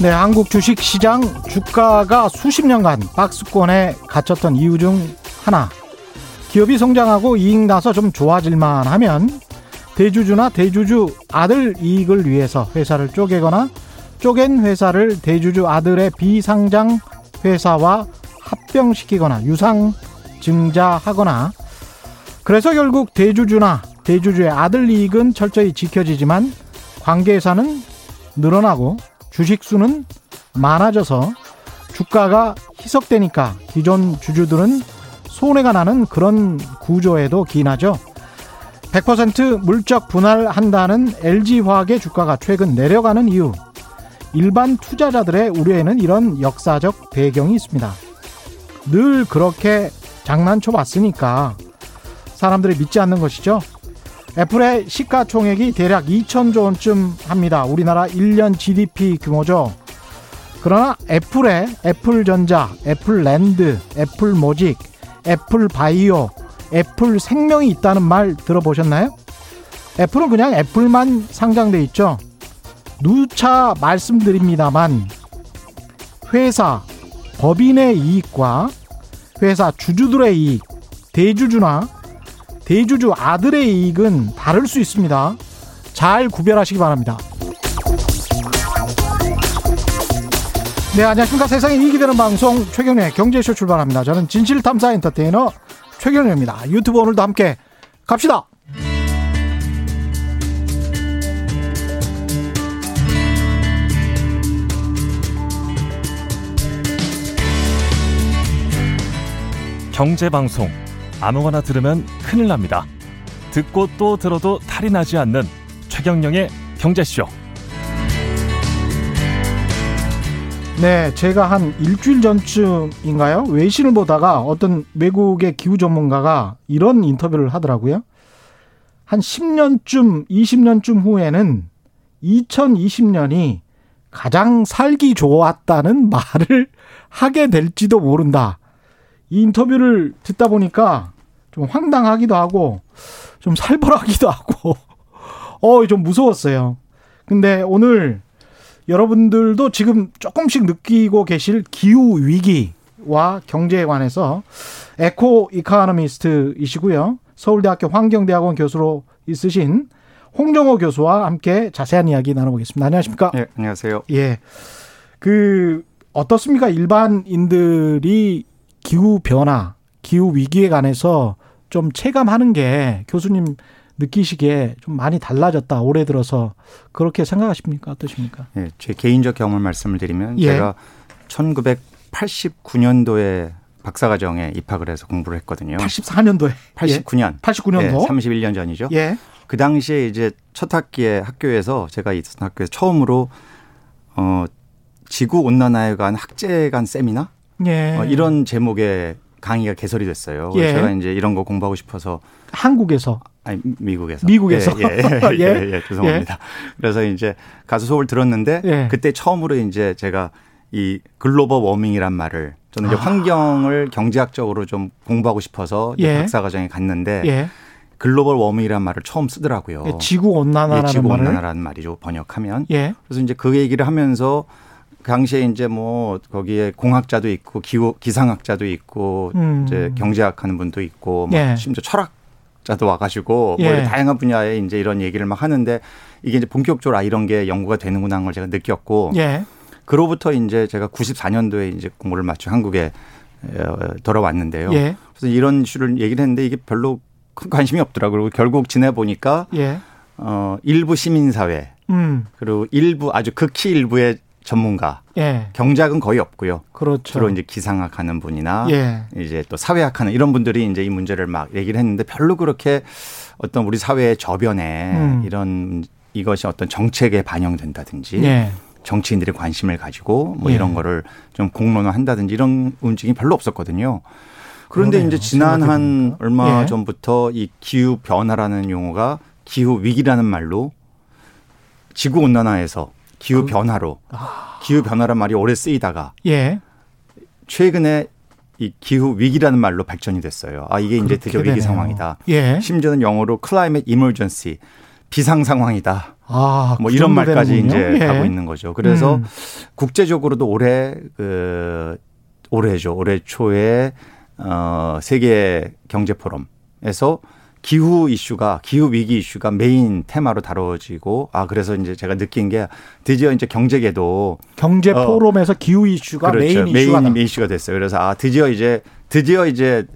네, 한국 주식 시장 주가가 수십 년간 박스권에 갇혔던 이유 중 하나. 기업이 성장하고 이익 나서 좀 좋아질만 하면 대주주나 대주주 아들 이익을 위해서 회사를 쪼개거나 쪼갠 회사를 대주주 아들의 비상장 회사와 합병시키거나 유상 증자하거나 그래서 결국 대주주나 대주주의 아들 이익은 철저히 지켜지지만 관계회사는 늘어나고 주식 수는 많아져서 주가가 희석되니까 기존 주주들은 손해가 나는 그런 구조에도 기인하죠. 100% 물적 분할한다는 LG화학의 주가가 최근 내려가는 이유. 일반 투자자들의 우려에는 이런 역사적 배경이 있습니다. 늘 그렇게 장난쳐 왔으니까 사람들이 믿지 않는 것이죠. 애플의 시가총액이 대략 2천조 원쯤 합니다. 우리나라 1년 GDP 규모죠. 그러나 애플에 애플전자, 애플랜드, 애플모직, 애플바이오, 애플생명이 있다는 말 들어보셨나요? 애플은 그냥 애플만 상장돼 있죠. 누차 말씀드립니다만 회사 법인의 이익과 회사 주주들의 이익, 대주주나 대주주 아들의 이익은 다를 수 있습니다. 잘 구별하시기 바랍니다. 네, 안녕하십니까. 세상에 이익이 되는 방송 최경련의 경제쇼 출발합니다. 저는 진실탐사 엔터테이너 최경련입니다. 유튜브 오늘도 함께 갑시다. 경제방송 아무거나 들으면 큰일 납니다. 듣고 또 들어도 탈이 나지 않는 최경영의 경제쇼. 네, 제가 한 일주일 전쯤인가요? 외신을 보다가 어떤 외국의 기후 전문가가 이런 인터뷰를 하더라고요. 한 10년쯤, 20년쯤 후에는 2020년이 가장 살기 좋았다는 말을 하게 될지도 모른다. 이 인터뷰를 듣다 보니까 좀 황당하기도 하고 좀 살벌하기도 하고 어, 좀 무서웠어요. 근데 오늘 여러분들도 지금 조금씩 느끼고 계실 기후 위기와 경제에 관해서 에코 이카노미스트이시고요. 서울대학교 환경대학원 교수로 있으신 홍정호 교수와 함께 자세한 이야기 나눠보겠습니다. 안녕하십니까? 예, 안녕하세요. 예. 그 어떻습니까? 일반인들이 기후 변화, 기후 위기에 관해서 좀 체감하는 게 교수님 느끼시기에 좀 많이 달라졌다 올해 들어서 그렇게 생각하십니까 어떠십니까? 예, 제 개인적 경험을 말씀을 드리면 예. 제가 1989년도에 박사과정에 입학을 해서 공부를 했거든요. 84년도에 89년. 예. 89년도. 예, 31년 전이죠. 예. 그 당시에 이제 첫 학기에 학교에서 제가 있었던 학교에서 처음으로 어 지구 온난화에 관한 학제에 관 세미나 예. 어, 이런 제목의 강의가 개설이 됐어요. 예. 제가 이제 이런 거 공부하고 싶어서 한국에서 아니 미국에서 미국에서 예, 예, 예, 예, 예 죄송합니다. 그래서 이제 가서 수업을 들었는데 그때 처음으로 이제 제가 이 글로벌 워밍이란 말을 저는 이제 아. 환경을 경제학적으로 좀 공부하고 싶어서 박사 과정에 갔는데 글로벌 워밍이라는 말을 처음 쓰더라고요. 예, 지구 온난화라는 예, 지구 온난화라는 말이죠. 번역하면. 예. 그래서 이제 그 얘기를 하면서 그 당시에 이제 뭐 거기에 공학자도 있고 기후 기상학자도 있고 음. 이제 경제학 하는 분도 있고 뭐 예. 심지어 철학자도 와가지고 뭐 예. 뭐 다양한 분야에 이제 이런 얘기를 막 하는데 이게 이제 본격적으로 아 이런 게 연구가 되는구나 하는 걸 제가 느꼈고 예. 그로부터 이제 제가 94년도에 이제 공부를 마쳐 한국에 어, 돌아왔는데요. 예. 그래서 이런 이슈를 얘기를 했는데 이게 별로 큰 관심이 없더라고요. 결국 지내 보니까 예. 어 일부 시민사회 음. 그리고 일부 아주 극히 일부의 전문가, 예. 경작은 거의 없고요. 그렇죠. 주로 이제 기상학 하는 분이나 예. 이제 또 사회학 하는 이런 분들이 이제 이 문제를 막 얘기를 했는데 별로 그렇게 어떤 우리 사회의 저변에 음. 이런 이것이 어떤 정책에 반영된다든지 예. 정치인들이 관심을 가지고 뭐 예. 이런 거를 좀 공론화 한다든지 이런 움직임이 별로 없었거든요. 그런데 그러네요. 이제 지난 한 얼마 예. 전부터 이 기후 변화라는 용어가 기후 위기라는 말로 지구 온난화에서 기후 그 변화로 아. 기후 변화란 말이 오래 쓰이다가 예. 최근에 이 기후 위기라는 말로 발전이 됐어요. 아 이게 이제 드디어 위기 상황이다. 예. 심지어는 영어로 climate emergency 비상 상황이다. 아, 뭐 그 이런 말까지 되는군요. 이제 예. 가고 있는 거죠. 그래서 음. 국제적으로도 올해 그 올해죠. 올해 초에 어 세계 경제 포럼에서 기후 이슈가 기후 위기 이슈가 메인 테마로 다뤄지고 아 그래서 이제 제가 느낀 게 드디어 이제 경제계도 경제 어, 포럼에서 어, 기후 이슈가 그렇죠. 메인 이슈가 메인 이슈가 됐어요. 그래서 아 드디어 이제 드디어 이제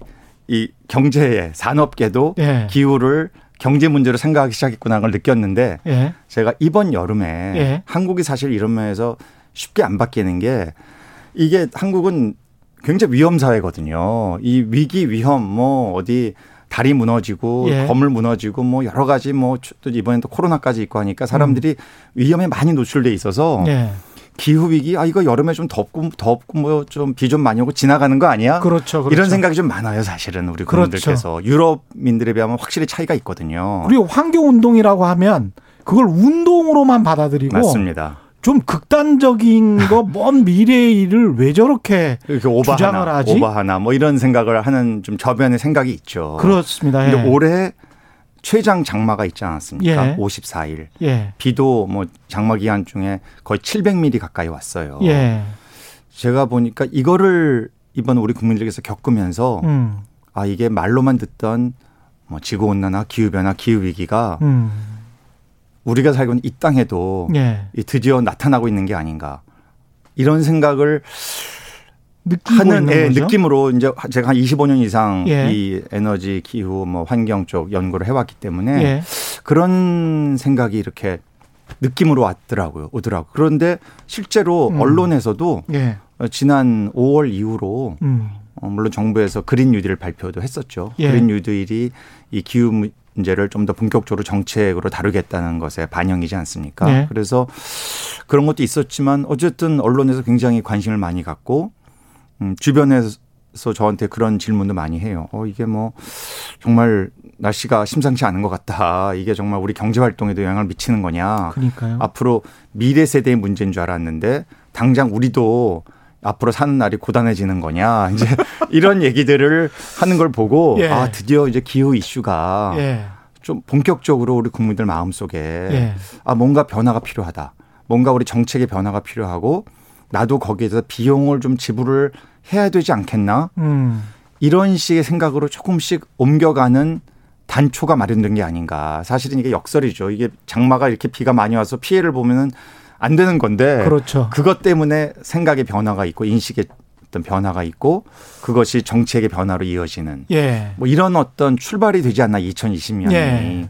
이 경제의 산업계도 예. 기후를 경제 문제로 생각하기 시작했구나 걸 느꼈는데 예. 제가 이번 여름에 예. 한국이 사실 이런 면에서 쉽게 안 바뀌는 게 이게 한국은 굉장히 위험 사회거든요. 이 위기 위험 뭐 어디 다리 무너지고 예. 건물 무너지고 뭐 여러 가지 뭐또 이번엔 또 코로나까지 있고 하니까 사람들이 음. 위험에 많이 노출돼 있어서 예. 기후 위기 아 이거 여름에 좀 덥고 덥고 뭐 좀 비 좀 많이 오고 지나가는 거 아니야? 그렇죠, 그렇죠. 이런 생각이 좀 많아요, 사실은 우리 국민들께서 그렇죠. 유럽민들에 비하면 확실히 차이가 있거든요. 그리고 환경 운동이라고 하면 그걸 운동으로만 받아들이고 맞습니다. 좀 극단적인 거 먼 미래의 일을 왜 저렇게 오바하나, 주장을 하지? 오바하나 뭐 이런 생각을 하는 좀 저변의 생각이 있죠. 그렇습니다. 예. 근데 올해 최장 장마가 있지 않았습니까? 예. 54일. 예. 비도 뭐 장마 기간 중에 거의 700mm 가까이 왔어요. 예. 제가 보니까 이거를 이번 우리 국민들께서 겪으면서 음. 아 이게 말로만 듣던 뭐 지구 온난화, 기후 변화, 기후 위기가 음. 우리가 살고 있는 이 땅에도 예. 드디어 나타나고 있는 게 아닌가 이런 생각을 하는 예, 느낌으로 이제 제가 한 25년 이상 예. 이 에너지 기후 뭐 환경 쪽 연구를 해왔기 때문에 예. 그런 생각이 이렇게 느낌으로 왔더라고요 오더라고 그런데 실제로 음. 언론에서도 예. 지난 5월 이후로 음. 어, 물론 정부에서 그린 뉴딜을 발표도 했었죠 예. 그린 뉴딜이 이 기후 문제를 좀 더 본격적으로 정책으로 다루겠다는 것에 반영이지 않습니까? 네. 그래서 그런 것도 있었지만 어쨌든 언론에서 굉장히 관심을 많이 갖고 음, 주변에서 저한테 그런 질문도 많이 해요. 어, 이게 뭐 정말 날씨가 심상치 않은 것 같다. 이게 정말 우리 경제 활동에도 영향을 미치는 거냐. 그러니까요. 앞으로 미래 세대의 문제인 줄 알았는데 당장 우리도 앞으로 사는 날이 고단해지는 거냐 이제 이런 얘기들을 하는 걸 보고 예. 아 드디어 이제 기후 이슈가 예. 좀 본격적으로 우리 국민들 마음 속에 예. 아 뭔가 변화가 필요하다 뭔가 우리 정책의 변화가 필요하고 나도 거기에서 비용을 좀 지불을 해야 되지 않겠나 음. 이런 식의 생각으로 조금씩 옮겨가는 단초가 마련된 게 아닌가 사실은 이게 역설이죠 이게 장마가 이렇게 비가 많이 와서 피해를 보면은 안 되는 건데 그렇죠. 그것 때문에 생각의 변화가 있고 인식의 어떤 변화가 있고 그것이 정책의 변화로 이어지는 예. 뭐 이런 어떤 출발이 되지 않나 2020년이 예.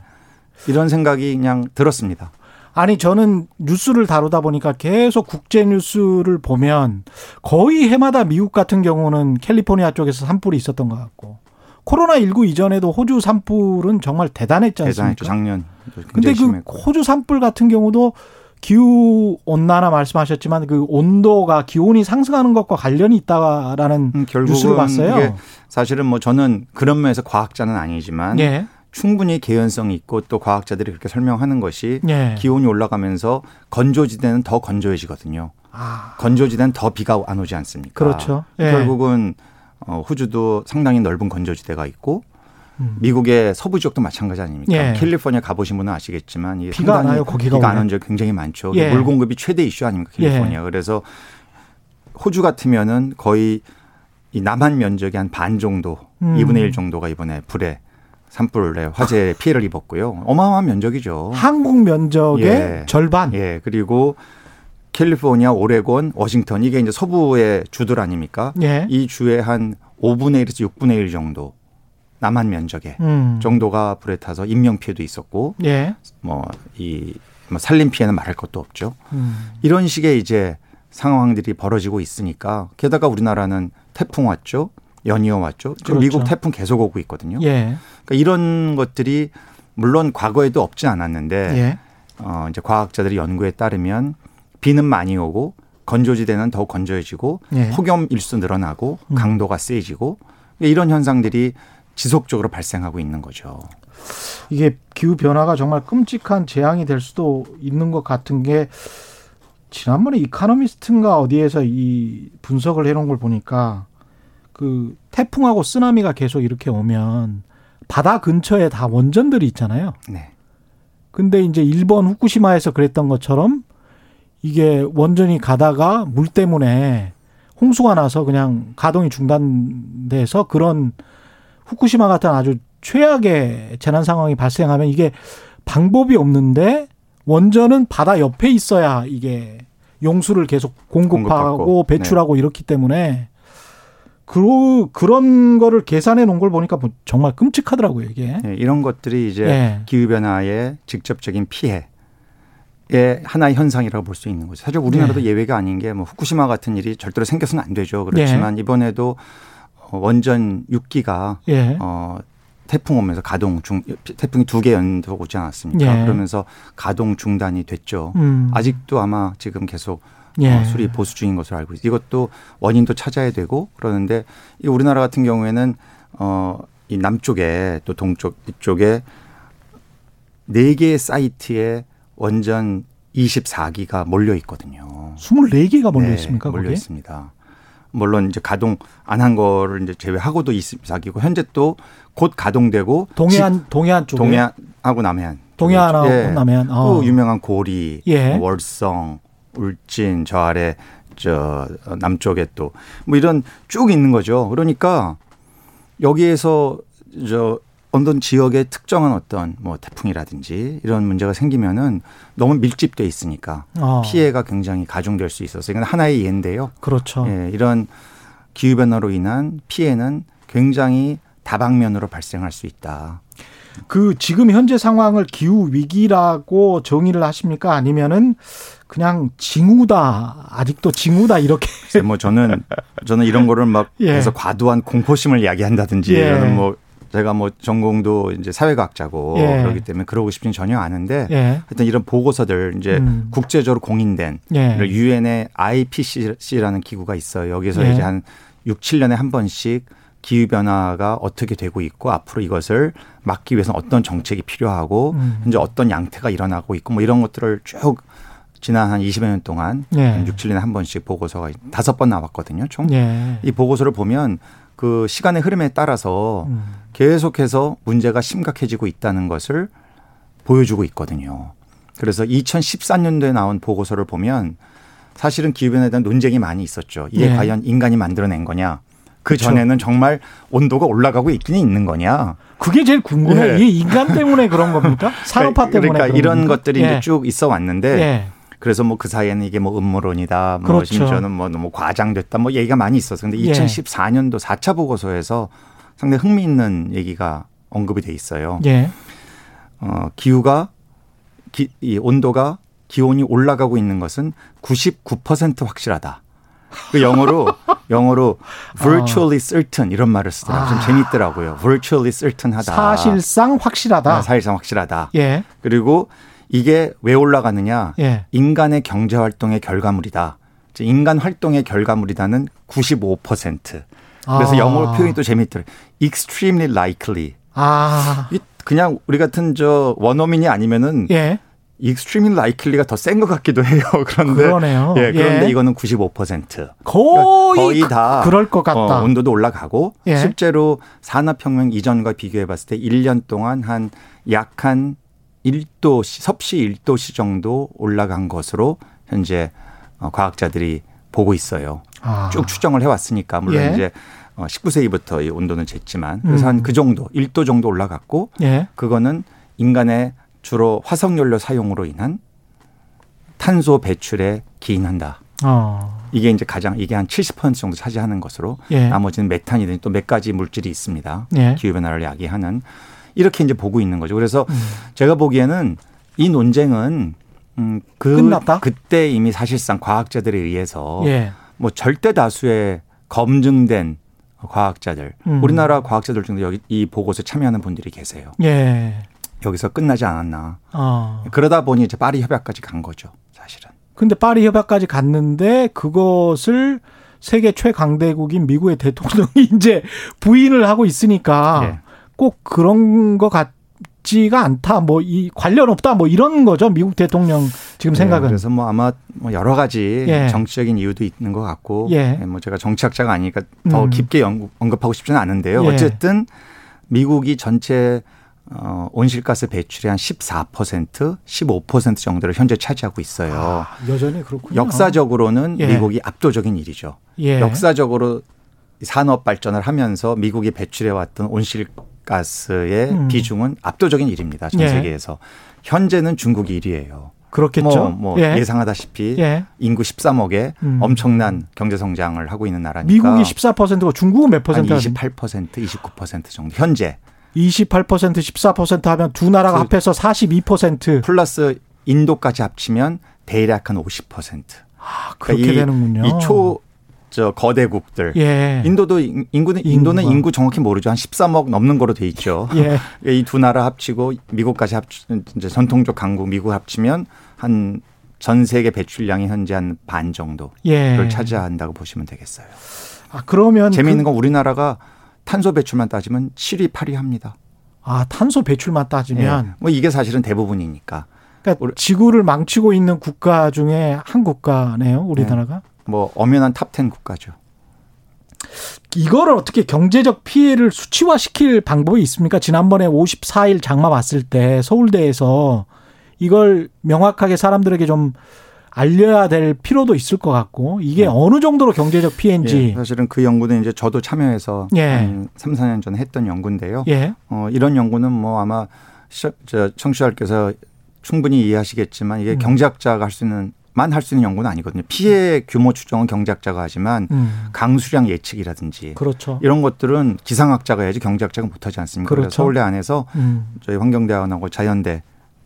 이런 생각이 그냥 들었습니다. 아니 저는 뉴스를 다루다 보니까 계속 국제 뉴스를 보면 거의 해마다 미국 같은 경우는 캘리포니아 쪽에서 산불이 있었던 것 같고 코로나 19 이전에도 호주 산불은 정말 대단했지 않습니까? 대단했죠. 작년. 근데 그 심했고. 호주 산불 같은 경우도 기후 온난화 말씀하셨지만 그 온도가 기온이 상승하는 것과 관련이 있다라는 음, 뉴스를 봤어요. 사실은 뭐 저는 그런 면에서 과학자는 아니지만 예. 충분히 개연성이 있고 또 과학자들이 그렇게 설명하는 것이 예. 기온이 올라가면서 건조지대는 더 건조해지거든요. 아. 건조지대는 더 비가 안 오지 않습니까? 그렇죠. 예. 결국은 어, 호주도 상당히 넓은 건조지대가 있고 음. 미국의 서부 지역도 마찬가지 아닙니까? 예. 캘리포니아 가보신 분은 아시겠지만 이 비가 안 와요. 거기가 비가 안온 적 굉장히 많죠. 예. 물 공급이 최대 이슈 아닙니까? 캘리포니아. 예. 그래서 호주 같으면은 거의 이 남한 면적의 한 반 정도, 음. 2분의 1 정도가 이번에 불에 산불에 화재에 피해를 입었고요. 어마어마한 면적이죠. 한국 면적의 예. 절반. 예. 그리고 캘리포니아, 오레곤, 워싱턴 이게 이제 서부의 주들 아닙니까? 예. 이 주의 한 5분의 1에서 6분의 1 정도 남한 면적의 음. 정도가 불에 타서 인명 피해도 있었고 예. 뭐이 뭐 살림 피해는 말할 것도 없죠. 음. 이런 식의 이제 상황들이 벌어지고 있으니까 게다가 우리나라는 태풍 왔죠. 연이어 왔죠. 지금 그렇죠. 미국 태풍 계속 오고 있거든요. 예. 그러니까 이런 것들이 물론 과거에도 없지 않았는데 예. 어 이제 과학자들의 연구에 따르면 비는 많이 오고 건조지대는 더 건조해지고 예. 폭염 일수 늘어나고 음. 강도가 세지고 이런 현상들이 지속적으로 발생하고 있는 거죠. 이게 기후 변화가 정말 끔찍한 재앙이 될 수도 있는 것 같은 게 지난번에 이카노미스트인가 어디에서 이 분석을 해놓은 걸 보니까 그 태풍하고 쓰나미가 계속 이렇게 오면 바다 근처에 다 원전들이 있잖아요. 네. 근데 이제 일본 후쿠시마에서 그랬던 것처럼 이게 원전이 가다가 물 때문에 홍수가 나서 그냥 가동이 중단돼서 그런 후쿠시마 같은 아주 최악의 재난 상황이 발생하면 이게 방법이 없는데 원전은 바다 옆에 있어야 이게 용수를 계속 공급하고 공급받고. 배출하고 네. 이렇기 때문에 그 그런 거를 계산해 놓은 걸 보니까 뭐 정말 끔찍하더라고요 이게. 네, 이런 것들이 이제 네. 기후 변화의 직접적인 피해. 의 하나의 현상이라고 볼 수 있는 거죠. 사실 우리나라도 네. 예외가 아닌 게 뭐 후쿠시마 같은 일이 절대로 생겨서는 안 되죠. 그렇지만 네. 이번에도 원전 6기가 예. 어 태풍 오면서 가동 중 태풍이 두 개 연속 오지 않았습니까? 예. 그러면서 가동 중단이 됐죠. 음. 아직도 아마 지금 계속 예. 어, 수리 보수 중인 것으로 알고 있어요. 이것도 원인도 찾아야 되고 그러는데 이 우리나라 같은 경우에는 어 이 남쪽에 또 동쪽 이쪽에 네 개의 사이트에 원전 24기가 몰려 있거든요. 24개가 몰려 네, 있습니까? 몰려 거기에? 있습니다. 물론 이제 가동 안 한 거를 이제 제외하고도 24기고 현재 또 곧 가동되고 동해안 동해안 쪽에 동해안하고 남해안 동해안하고 예. 남해안 어. 또 유명한 고리 예. 월성 울진 저 아래 저 남쪽에 또 뭐 이런 쭉 있는 거죠. 그러니까 여기에서 저 어떤 지역에 특정한 어떤 뭐 태풍이라든지 이런 문제가 생기면은 너무 밀집돼 있으니까 어. 피해가 굉장히 가중될 수 있어서 이건 하나의 예인데요. 그렇죠. 예, 이런 기후 변화로 인한 피해는 굉장히 다방면으로 발생할 수 있다. 그 지금 현재 상황을 기후 위기라고 정의를 하십니까? 아니면은 그냥 징후다 아직도 징후다 이렇게. 뭐 저는 저는 이런 거를 막 예. 그래서 과도한 공포심을 이야기한다든지 예. 이런 뭐 제가 뭐 전공도 이제 사회과학자고 예. 그렇기 때문에 그러고 싶진 전혀 않은데 예. 하여튼 이런 보고서들 이제 음. 국제적으로 공인된 예. 유엔의 IPCC라는 기구가 있어요. 여기서 예. 이제 한 6, 7년에 한 번씩 기후 변화가 어떻게 되고 있고 앞으로 이것을 막기 위해서 어떤 정책이 필요하고 음. 현재 어떤 양태가 일어나고 있고 뭐 이런 것들을 쭉 지난 한 20여 년 동안 예. 6, 7년에 한 번씩 보고서가 다섯 번 나왔거든요. 총. 예. 이 보고서를 보면 그 시간의 흐름에 따라서 음. 계속해서 문제가 심각해지고 있다는 것을 보여주고 있거든요. 그래서 2014년도에 나온 보고서를 보면 사실은 기후변화에 대한 논쟁이 많이 있었죠. 이게 네. 과연 인간이 만들어낸 거냐? 그 전에는 정말 온도가 올라가고 있기는 있는 거냐? 그게 제일 궁금해. 네. 이게 인간 때문에 그런 겁니까? 산업화 때문에 그러니까 이런 겁니까? 것들이 예. 이제 쭉 있어 왔는데 예. 그래서 뭐 그 사이에는 이게 뭐 음모론이다. 뭐 그렇죠. 심지어는 뭐 너무 과장됐다. 뭐 얘기가 많이 있었어. 근데 2014년도 예. 4차 보고서에서 상당히 흥미있는 얘기가 언급이 돼 있어요. 예. 어, 기후가 기, 이 온도가 기온이 올라가고 있는 것은 99% 확실하다. 그 영어로 영어로 virtually certain 이런 말을 쓰더라고요. 좀 아. 재밌더라고요. virtually certain하다. 사실상 확실하다. 아, 사실상 확실하다. 예. 그리고 이게 왜 올라가느냐? 예. 인간의 경제 활동의 결과물이다. 인간 활동의 결과물이다는 95%. 그래서 아. 영어로 표현이 또 재밌더라고요. extremely likely. 아. 그냥 우리 같은 저 원어민이 아니면은 예. extremely likely가 더 센 것 같기도 해요. 그런데 그러네요. 예, 그런데 예. 이거는 95%. 거의, 거의 다 그 럴 것 같다. 어, 온도도 올라가고 예. 실제로 산업혁명 이전과 비교해 봤을 때 1년 동안 한 약한 1도 섭씨 1도씨 정도 올라간 것으로 현재 어, 과학자들이 보고 있어요. 아. 쭉 추정을 해 왔으니까 물론 예. 이제 19세기부터 어, 이 온도는 쟀지만 그래서 음. 한그 정도 1도 정도 올라갔고 예. 그거는 인간의 주로 화석연료 사용으로 인한 탄소 배출에 기인한다. 어. 이게 이제 가장 이게 한 70% 정도 차지하는 것으로 예. 나머지는 메탄이든 또 몇 가지 물질이 있습니다. 예. 기후 변화를 야기하는 이렇게 이제 보고 있는 거죠. 그래서 음. 제가 보기에는 이 논쟁은 음, 그 끝났다? 그때 이미 사실상 과학자들에 의해서 예. 뭐 절대 다수의 검증된 과학자들, 음. 우리나라 과학자들 중에 여기 이 보고서에 참여하는 분들이 계세요. 예. 여기서 끝나지 않았나. 어. 그러다 보니 이제 파리 협약까지 간 거죠, 사실은. 근데 파리 협약까지 갔는데 그것을 세계 최강대국인 미국의 대통령이 이제 부인을 하고 있으니까 예. 꼭 그런 것 같 지가 않다. 뭐 이 관련 없다. 뭐 이런 거죠. 미국 대통령 지금 네, 생각은. 그래서 뭐 아마 뭐 여러 가지 예. 정치적인 이유도 있는 것 같고 예. 예뭐 제가 정치학자가 아니니까 더 음. 깊게 언급하고 싶지는 않은데요. 예. 어쨌든 미국이 전체 어, 온실가스 배출의 한 14%, 15% 정도를 현재 차지하고 있어요. 아, 여전히 그렇군요. 역사적으로는 예. 미국이 압도적인 일이죠. 예. 역사적으로 산업 발전을 하면서 미국이 배출해왔던 온실 가스의 음. 비중은 압도적인 일입니다. 전 예. 세계에서. 현재는 중국이 1위예요. 그렇겠죠. 뭐, 뭐 예. 상하다시피 예. 인구 13억의 음. 엄청난 경제 성장을 하고 있는 나라니까. 미국이 14%고 중국은 몇 퍼센트? 한 28%, 29% 정도. 현재 28% 14% 하면 두 나라가 그 합해서 42% 플러스 인도까지 합치면 대략 한 50%. 아, 그렇게 그러니까 되는군요. 이 초 저 거대국들. 예. 인도도 인구는 인도는 인구가. 인구 정확히 모르죠. 한 13억 넘는 거로 돼 있죠. 예. 이두 나라 합치고 미국까지 합 이제 전통적 강국 미국 합치면 한 전 세계 배출량이 현재 한 반 정도를 예. 차지한다고 보시면 되겠어요. 아, 그러면 재미있는 그 건 우리나라가 탄소 배출만 따지면 7위, 8위 합니다. 아, 탄소 배출만 따지면 네. 뭐 이게 사실은 대부분이니까. 그러니까 지구를 망치고 있는 국가 중에 한 국가네요, 우리나라가. 네. 뭐 엄연한 탑10 국가죠. 이거를 어떻게 경제적 피해를 수치화시킬 방법이 있습니까? 지난번에 54일 장마 왔을 때 서울대에서 이걸 명확하게 사람들에게 좀 알려야 될 필요도 있을 것 같고 이게 네. 어느 정도로 경제적 피해인지 예, 사실은 그 연구는 이제 저도 참여해서 예. 한 3, 4년 전에 했던 연구인데요. 예. 어, 이런 연구는 뭐 아마 저 청취자께서 충분히 이해하시겠지만 이게 음. 경제학자가 할 수 있는 만할 수 있는 연구는 아니거든요. 피해 규모 추정은 경제학자가 하지만 음. 강수량 예측이라든지 그렇죠. 이런 것들은 기상학자가 해야지 경제학자가 못하지 않습니까? 그렇죠. 서울대 안에서 음. 저희 환경대학원하고 자연대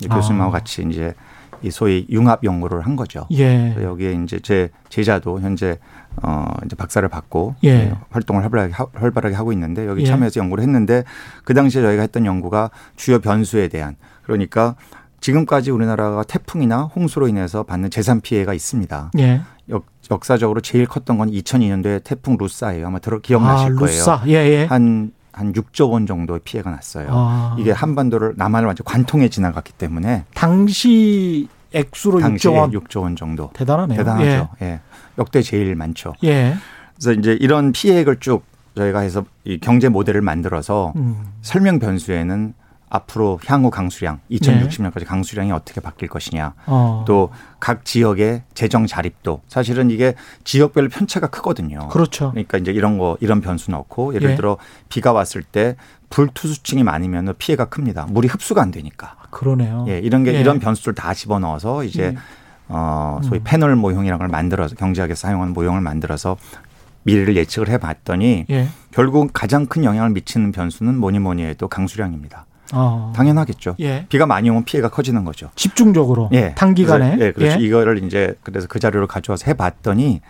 교수님하고 아. 같이 이제 이 소위 융합 연구를 한 거죠. 예. 여기에 이제 제 제자도 현재 어 이제 박사를 받고 예. 활동을 활발하게 활발하게 하고 있는데 여기 예. 참여해서 연구를 했는데 그 당시에 저희가 했던 연구가 주요 변수에 대한 그러니까 지금까지 우리나라가 태풍이나 홍수로 인해서 받는 재산 피해가 있습니다. 예. 역, 역사적으로 제일 컸던 건 2002년도에 태풍 루사예요. 아마 들어 기억나실 아, 루사. 거예요. 예, 예. 한한 6조 원 정도의 피해가 났어요. 아. 이게 한반도를 남한을 완전 관통해 지나갔기 때문에 당시 액수로 6조 원 6조 원 정도 대단하네요. 대단하죠. 예. 예. 역대 제일 많죠. 예. 그래서 이제 이런 피해액을 쭉 저희가 해서 이 경제 모델을 만들어서 음. 설명 변수에는 앞으로 향후 강수량 2060년까지 네. 강수량이 어떻게 바뀔 것이냐 어. 또각 지역의 재정 자립도 사실은 이게 지역별 편차가 크거든요. 그렇죠. 그러니까 이제 이런 거 이런 변수 넣고 예를 예. 들어 비가 왔을 때 불투수층이 많으면 피해가 큽니다. 물이 흡수가 안 되니까. 그러네요. 예, 이런 게 예. 이런 변수를 다 집어넣어서 이제 음. 어 소위 음. 패널 모형이라는 걸 만들어서 경제학에서 사용하는 모형을 만들어서 미래를 예측을 해봤더니 예. 결국 가장 큰 영향을 미치는 변수는 뭐니 뭐니 해도 강수량입니다. 어. 당연하겠죠. 예. 비가 많이 오면 피해가 커지는 거죠. 집중적으로. 예. 단기간에. 예, 그렇죠. 예. 이거를 이제 그래서 그 자료를 가져와서 해봤더니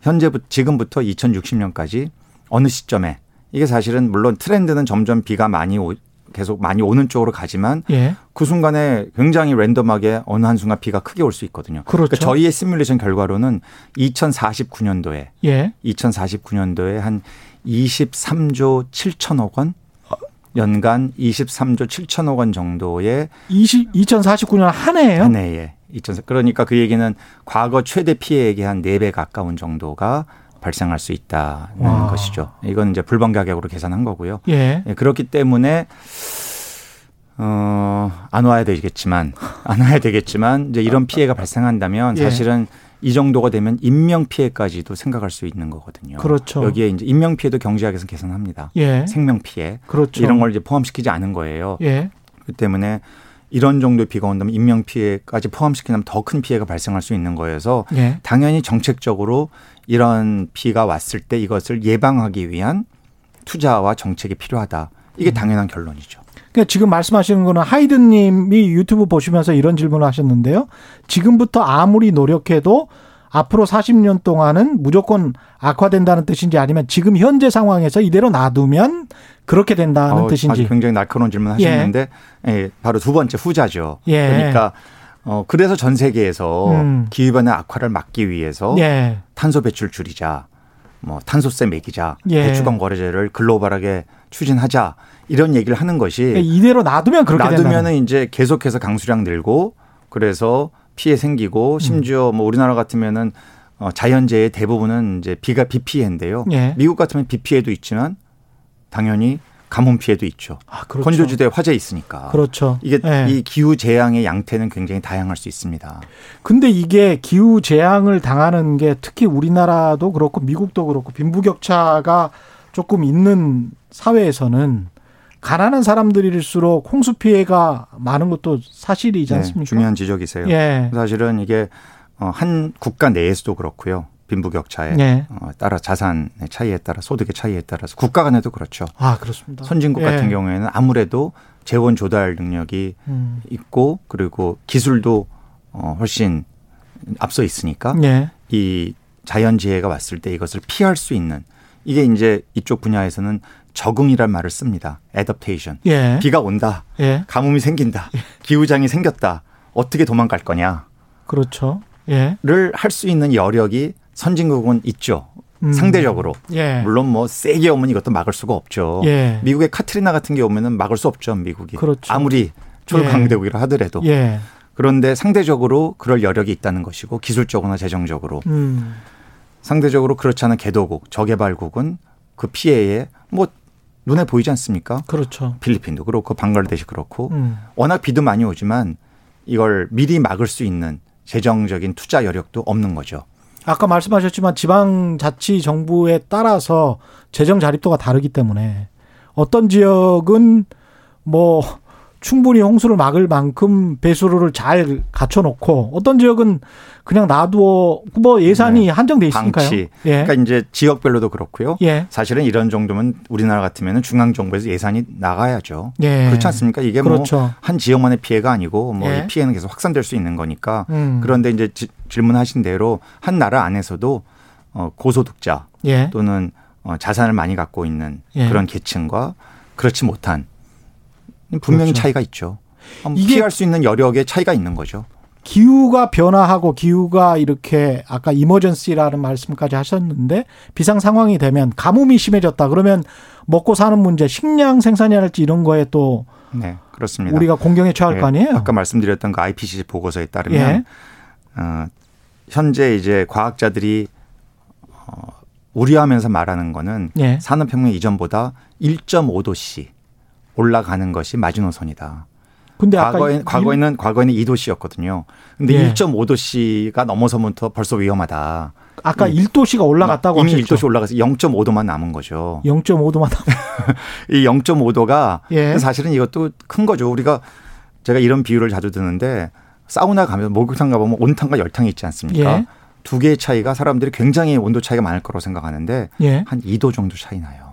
현재부터 지금부터 2060년까지 어느 시점에 이게 사실은 물론 트렌드는 점점 비가 많이 오, 계속 많이 오는 쪽으로 가지만 예. 그 순간에 굉장히 랜덤하게 어느 한 순간 비가 크게 올 수 있거든요. 그렇죠. 그러니까 저희의 시뮬레이션 결과로는 2049년도에 예. 2049년도에 한 23조 7천억 원 연간 23조 7천억 원 정도의 20, 2049년 한 해예요? 한 해에. 2000, 그러니까 그 얘기는 과거 최대 피해액의 한 4배 가까운 정도가 발생할 수 있다는 와. 것이죠. 이건 이제 불방 가격으로 계산한 거고요. 예. 예 그렇기 때문에 어, 안 와야 되겠지만, 안 와야 되겠지만, 이제 이런 피해가 발생한다면 예. 사실은 이 정도가 되면 인명 피해까지도 생각할 수 있는 거거든요. 그렇죠. 여기에 이제 인명 피해도 경제학에서 계산합니다. 예. 생명 피해. 그렇죠. 이런 걸 이제 포함시키지 않은 거예요. 예. 그 때문에 이런 정도의 비가 온다면 인명 피해까지 포함시키면 더 큰 피해가 발생할 수 있는 거여서 예. 당연히 정책적으로 이런 비가 왔을 때 이것을 예방하기 위한 투자와 정책이 필요하다. 이게 음. 당연한 결론이죠. 그러니까 지금 말씀하시는 거는 하이든님이 유튜브 보시면서 이런 질문을 하셨는데요. 지금부터 아무리 노력해도 앞으로 40년 동안은 무조건 악화된다는 뜻인지 아니면 지금 현재 상황에서 이대로 놔두면 그렇게 된다는 어, 뜻인지. 굉장히 날카로운 질문 하셨는데 예. 예, 바로 두 번째 후자죠. 예. 그러니까 어 그래서 전 세계에서 음. 기후 변화 악화를 막기 위해서 예. 탄소 배출 줄이자. 뭐 탄소세 매기자, 예. 배출권 거래제를 글로벌하게 추진하자 이런 얘기를 하는 것이 그러니까 이대로 놔두면 그렇게 놔두면은 이제 계속해서 강수량 늘고 그래서 피해 생기고 음. 심지어 뭐 우리나라 같으면은 어 자연재해 대부분은 이제 비가 비 피해인데요. 예. 미국 같으면 비 피해도 있지만 당연히 가뭄 피해도 있죠. 아, 그렇죠. 건조지대 화재 있으니까. 그렇죠. 이게 네. 이 기후 재앙의 양태는 굉장히 다양할 수 있습니다. 근데 이게 기후 재앙을 당하는 게 특히 우리나라도 그렇고 미국도 그렇고 빈부격차가 조금 있는 사회에서는 가난한 사람들일수록 홍수 피해가 많은 것도 사실이지 네, 않습니까? 네, 중요한 지적이세요. 예. 사실은 이게 어, 한 국가 내에서도 그렇고요. 빈부격차에 네. 따라 자산의 차이에 따라 소득의 차이에 따라서 국가 간에도 그렇죠. 아 그렇습니다. 선진국 예. 같은 경우에는 아무래도 재원 조달 능력이 음. 있고 그리고 기술도 어 훨씬 앞서 있으니까 예. 이 자연재해가 왔을 때 이것을 피할 수 있는 이게 이제 이쪽 분야에서는 적응이란 말을 씁니다. adaptation. 예. 비가 온다. 예. 가뭄이 생긴다. 예. 기후장이 생겼다. 어떻게 도망갈 거냐. 그렇죠. 예. 를 할 수 있는 여력이 선진국은 있죠. 음. 상대적으로. 예. 물론 뭐 세게 오면 이것도 막을 수가 없죠. 예. 미국의 카트리나 같은 게 오면은 막을 수 없죠, 미국이. 그렇죠. 아무리 초강대국이라 예. 하더라도. 예. 그런데 상대적으로 그럴 여력이 있다는 것이고 기술적으로나 재정적으로. 음. 상대적으로 그렇지 않은 개도국, 저개발국은 그 피해에 뭐 눈에 보이지 않습니까? 그렇죠. 필리핀도 그렇고 방글라데시 그렇고 음. 워낙 비도 많이 오지만 이걸 미리 막을 수 있는 재정적인 투자 여력도 없는 거죠. 아까 말씀하셨지만 지방자치 정부에 따라서 재정 자립도가 다르기 때문에 어떤 지역은 뭐 충분히 홍수를 막을 만큼 배수로를 잘 갖춰놓고 어떤 지역은 그냥 놔두어 뭐 예산이 네. 한정돼 있으니까요. 방치. 예. 그러니까 이제 지역별로도 그렇고요. 예. 사실은 이런 정도면 우리나라 같으면 중앙 정부에서 예산이 나가야죠. 예. 그렇지 않습니까? 이게 뭐 그렇죠. 뭐한 지역만의 피해가 아니고 뭐이 예. 피해는 계속 확산될 수 있는 거니까. 음. 그런데 이제 지, 질문하신 대로 한 나라 안에서도 어 고소득자 예. 또는 어 자산을 많이 갖고 있는 예. 그런 계층과 그렇지 못한 분명히 그렇죠. 차이가 있죠. 피할 수 있는 여력의 차이가 있는 거죠. 기후가 변화하고 기후가 이렇게 아까 이머전시라는 말씀까지 하셨는데 비상 상황이 되면 가뭄이 심해졌다 그러면 먹고 사는 문제, 식량 생산이랄지 이런 거에 또 네, 그렇습니다. 우리가 공경에 처할 예, 거 아니에요? 아까 말씀드렸던 그 IPCC 보고서에 따르면 예. 어, 현재 이제 과학자들이 어, 우려하면서 말하는 거는 예. 산업혁명 이전보다 1.5도씨 올라가는 것이 마지노선이다. 근데 과거에, 과거에는 과거에는 2도씨였거든요. 근데 예. 1.5도씨가 넘어서부터 벌써 위험하다. 아까 이, 1도씨가 올라갔다고 이미 하셨죠? 1도씨 올라가서 0.5도만 남은 거죠. 0.5도만 남은. 이 0.5도가 예. 사실은 이것도 큰 거죠. 우리가 제가 이런 비유를 자주 듣는데 사우나 가면 목욕탕 가보면 온탕과 열탕이 있지 않습니까? 예. 두 개의 차이가 사람들이 굉장히 온도 차이가 많을 거라고 생각하는데 예. 한 2도 정도 차이 나요.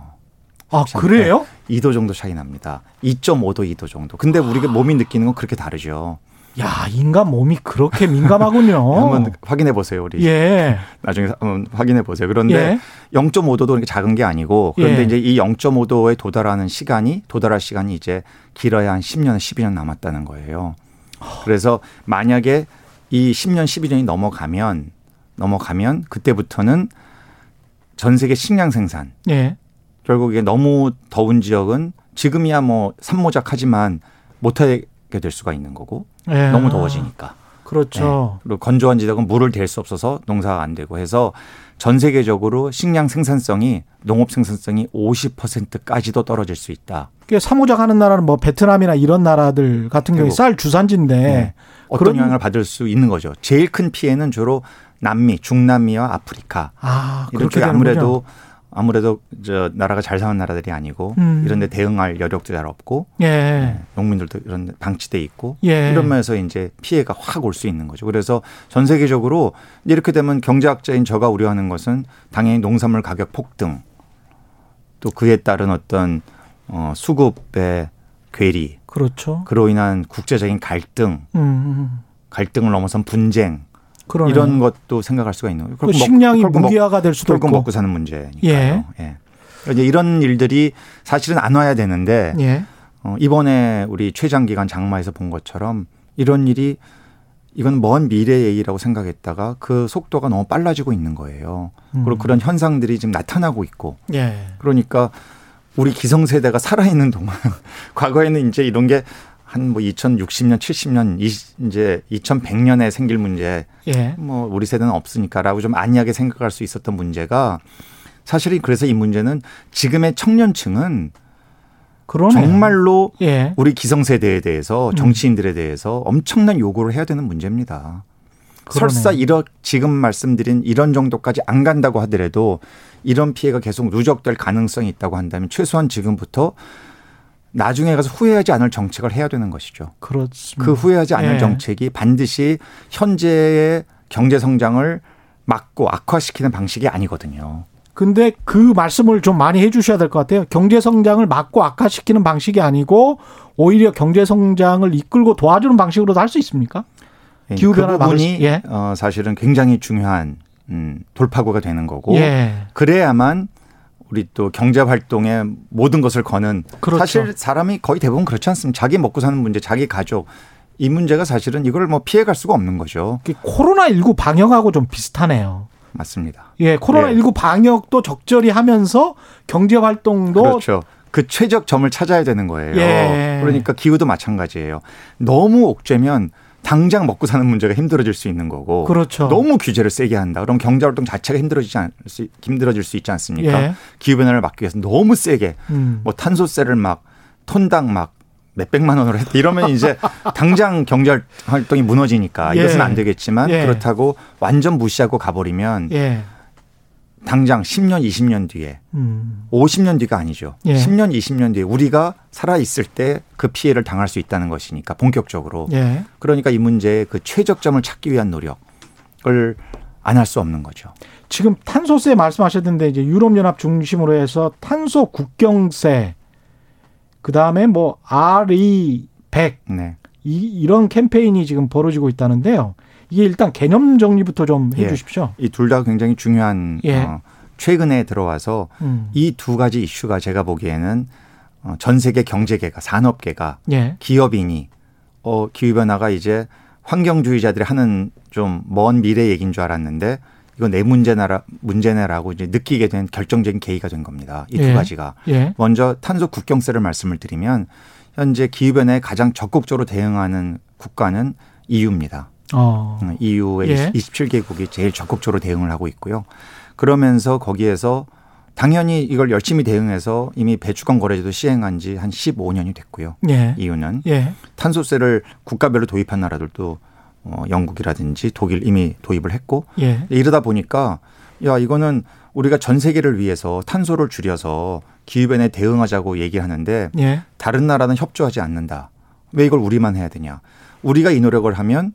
아, 그래요? 2도 정도 차이 납니다. 2.5도, 2도 정도. 근데 우리가 몸이 느끼는 건 그렇게 다르죠. 야, 인간 몸이 그렇게 민감하군요. 한번 확인해 보세요, 우리. 예. 나중에 한번 확인해 보세요. 그런데 예. 0.5도도 그렇게 작은 게 아니고 그런데 예. 이제 이 0.5도에 도달하는 시간이 도달할 시간이 이제 길어야 한 10년, 12년 남았다는 거예요. 그래서 만약에 이 10년, 12년이 넘어가면 넘어가면 그때부터는 전 세계 식량 생산 예. 결국 이게 너무 더운 지역은 지금이야 뭐 산모작하지만 못하게 될 수가 있는 거고 예. 너무 더워지니까. 그렇죠. 네. 그리고 건조한 지역은 물을 댈 수 없어서 농사가 안 되고 해서 전 세계적으로 식량 생산성이 농업 생산성이 50%까지도 떨어질 수 있다. 사모작 하는 나라는 뭐 베트남이나 이런 나라들 같은 경우에 쌀 주산지인데 네. 어떤. 영향을 받을 수 있는 거죠. 제일 큰 피해는 주로 남미, 중남미와 아프리카. 아, 이렇게 아무래도 아무래도 저 나라가 잘 사는 나라들이 아니고 음. 이런 데 대응할 여력도 잘 없고 예. 네, 농민들도 이런 데 방치돼 있고 예. 이런 면에서 이제 피해가 확 올 수 있는 거죠. 그래서 전 세계적으로 이렇게 되면 경제학자인 저가 우려하는 것은 당연히 농산물 가격 폭등 또 그에 따른 어떤 어 수급의 괴리 그렇죠. 그로 인한 국제적인 갈등 음. 음. 갈등을 넘어선 분쟁 그러네. 이런 것도 생각할 수가 있는 거예요. 그 식량이 무기화가 될 수도 있고 먹고 사는 문제니까요. 예. 예. 이제 이런 일들이 사실은 안 와야 되는데 예. 어, 이번에 우리 최장기간 장마에서 본 것처럼 이런 일이 이건 먼 미래 얘기라고 생각했다가 그 속도가 너무 빨라지고 있는 거예요. 음. 그리고 그런 현상들이 지금 나타나고 있고. 예. 그러니까 우리 기성세대가 살아있는 동안 과거에는 이제 이런 게 한 뭐 2060년, 70년, 이제 2100년에 생길 문제, 예. 뭐 우리 세대는 없으니까라고 좀 안이하게 생각할 수 있었던 문제가 사실은 그래서 이 문제는 지금의 청년층은 그러네요. 정말로 예. 우리 기성세대에 대해서 음. 정치인들에 대해서 엄청난 요구를 해야 되는 문제입니다. 그러네. 설사 이런 지금 말씀드린 이런 정도까지 안 간다고 하더라도 이런 피해가 계속 누적될 가능성이 있다고 한다면 최소한 지금부터 나중에 가서 후회하지 않을 정책을 해야 되는 것이죠. 그렇습니다. 그 후회하지 않을 예. 정책이 반드시 현재의 경제 성장을 막고 악화시키는 방식이 아니거든요. 근데 그 말씀을 좀 많이 해 주셔야 될 것 같아요. 경제 성장을 막고 악화시키는 방식이 아니고 오히려 경제 성장을 이끌고 도와주는 방식으로도 할 수 있습니까? 예, 기후 변화 그 부분이 예. 어, 사실은 굉장히 중요한 음, 돌파구가 되는 거고 예. 그래야만 우리 또 경제 활동에 모든 것을 거는 그렇죠. 사실 사람이 거의 대부분 그렇지 않습니까? 자기 먹고 사는 문제, 자기 가족 이 문제가 사실은 이걸 뭐 피해 갈 수가 없는 거죠. 코로나 19 방역하고 좀 비슷하네요. 맞습니다. 예, 코로나 19 예. 방역도 적절히 하면서 경제 활동도 그렇죠. 그 최적점을 찾아야 되는 거예요. 예. 그러니까 기후도 마찬가지예요. 너무 옥죄면 당장 먹고 사는 문제가 힘들어질 수 있는 거고 그렇죠. 너무 규제를 세게 한다. 그럼 경제 활동 자체가 힘들어지지 않, 힘들어질 수 있지 않습니까? 예. 기후 변화를 막기 위해서 너무 세게 음. 뭐 탄소세를 막 톤당 막 몇백만 원으로 했다. 이러면 이제 당장 경제 활동이 무너지니까 예. 이것은 안 되겠지만 예. 그렇다고 완전 무시하고 가버리면 예. 당장 10년, 20년 뒤에 음. 50년 뒤가 아니죠. 예. 10년, 20년 뒤에 우리가 살아 있을 때 그 피해를 당할 수 있다는 것이니까 본격적으로. 예. 그러니까 이 문제의 그 최적점을 찾기 위한 노력을 안 할 수 없는 거죠. 지금 탄소세 말씀하셨는데 이제 유럽 연합 중심으로 해서 탄소 국경세 그다음에 뭐 RE 100 네. 이, 이런 캠페인이 지금 벌어지고 있다는데요. 이게 일단 개념 정리부터 좀 예. 해주십시오. 이 둘 다 굉장히 중요한 예. 어, 최근에 들어와서 음. 이두 가지 이슈가 제가 보기에는 어, 전 세계 경제계가 산업계가 예. 기업인이 어, 기후 변화가 이제 환경주의자들이 하는 좀 먼 미래 얘기인 줄 알았는데 이거 내 문제나라 문제네라고 이제 느끼게 된 결정적인 계기가 된 겁니다. 이두 예. 가지가 예. 먼저 탄소 국경세를 말씀을 드리면 현재 기후 변화에 가장 적극적으로 대응하는 국가는 EU입니다. 어. EU의 예. 27개국이 제일 적극적으로 대응을 하고 있고요. 그러면서 거기에서 당연히 이걸 열심히 대응해서 이미 배출권 거래제도 시행한 지 한 15년이 됐고요. 예. EU는 예. 탄소세를 국가별로 도입한 나라들도 어, 영국이라든지 독일 이미 도입을 했고 예. 이러다 보니까 야 이거는 우리가 전 세계를 위해서 탄소를 줄여서 기후변에 대응하자고 얘기하는데 예. 다른 나라는 협조하지 않는다. 왜 이걸 우리만 해야 되냐? 우리가 이 노력을 하면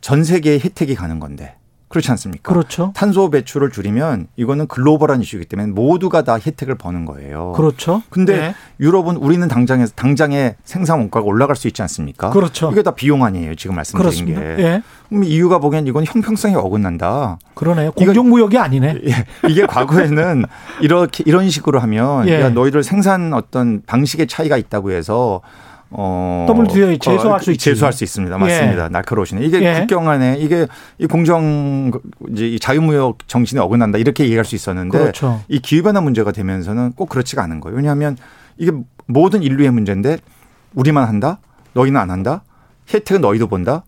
전 세계에 혜택이 가는 건데 그렇지 않습니까? 그렇죠. 탄소 배출을 줄이면 이거는 글로벌한 이슈이기 때문에 모두가 다 혜택을 버는 거예요. 그렇죠. 근데 네. 유럽은 우리는 당장에 당장에 생산 원가가 올라갈 수 있지 않습니까? 그렇죠. 이게 다 비용 아니에요. 지금 말씀드린 그렇습니다. 게. 예. 그럼 이유가 보기엔 이건 형평성이 어긋난다. 그러네요. 공정 무역이 아니네. 예. 이게 과거에는 이렇게 이런 식으로 하면 예. 야 너희들 생산 어떤 방식의 차이가 있다고 해서 어 WTO에 제소할 수 있지. 제소할 수 있습니다. 맞습니다. 예. 날카로우시네. 이게 예. 국경 안에 이게 이 공정 이제 이 자유무역 정신에 어긋난다 이렇게 얘기할 수 있었는데 그렇죠. 이 기후 변화 문제가 되면서는 꼭 그렇지가 않은 거예요. 왜냐하면 이게 모든 인류의 문제인데 우리만 한다, 너희는 안 한다, 혜택은 너희도 본다.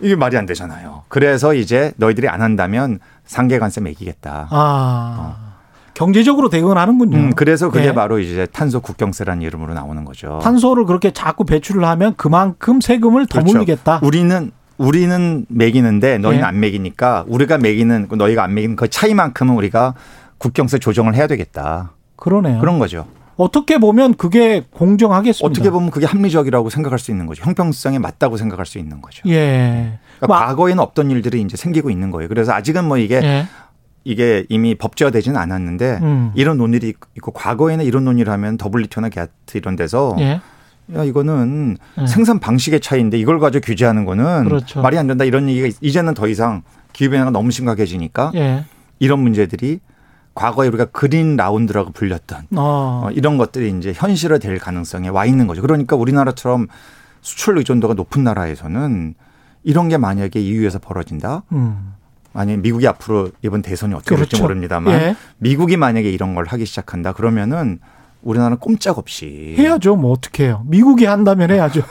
이게 말이 안 되잖아요. 그래서 이제 너희들이 안 한다면 상계관세 매기겠다. 아. 어. 경제적으로 대응을 하는군요. 음, 그래서 그게 네. 바로 이제 탄소 국경세라는 이름으로 나오는 거죠. 탄소를 그렇게 자꾸 배출을 하면 그만큼 세금을 더 그렇죠. 물리겠다. 우리는 우리는 매기는데 너희는 네. 안 매기니까 우리가 매기는 너희가 안 매기는 그 차이만큼은 우리가 국경세 조정을 해야 되겠다. 그러네요. 그런 거죠. 어떻게 보면 그게 공정하겠습니다. 어떻게 보면 그게 합리적이라고 생각할 수 있는 거죠. 형평성에 맞다고 생각할 수 있는 거죠. 예. 그러니까 뭐, 과거에는 없던 일들이 이제 생기고 있는 거예요. 그래서 아직은 뭐 이게 예. 이게 이미 법제화되지는 않았는데 음. 이런 논의를 있고 과거에는 이런 논의를 하면 WTO나 게아트 이런 데서 예. 야 이거는 예. 생산 방식의 차이인데 이걸 가지고 규제하는 거는 그렇죠. 말이 안 된다 이런 얘기가 이제는 더 이상 기후변화가 너무 심각해지니까 예. 이런 문제들이 과거에 우리가 그린 라운드라고 불렸던 어. 어, 이런 것들이 이제 현실화될 가능성에 와 있는 거죠. 그러니까 우리나라처럼 수출 의존도가 높은 나라에서는 이런 게 만약에 EU에서 벌어진다. 음. 만약 미국이 앞으로 이번 대선이 어떻게 그렇죠. 될지 모릅니다만 예. 미국이 만약에 이런 걸 하기 시작한다 그러면은 우리나라는 꼼짝없이 해야죠. 뭐 어떻게 해요? 미국이 한다면 해야죠.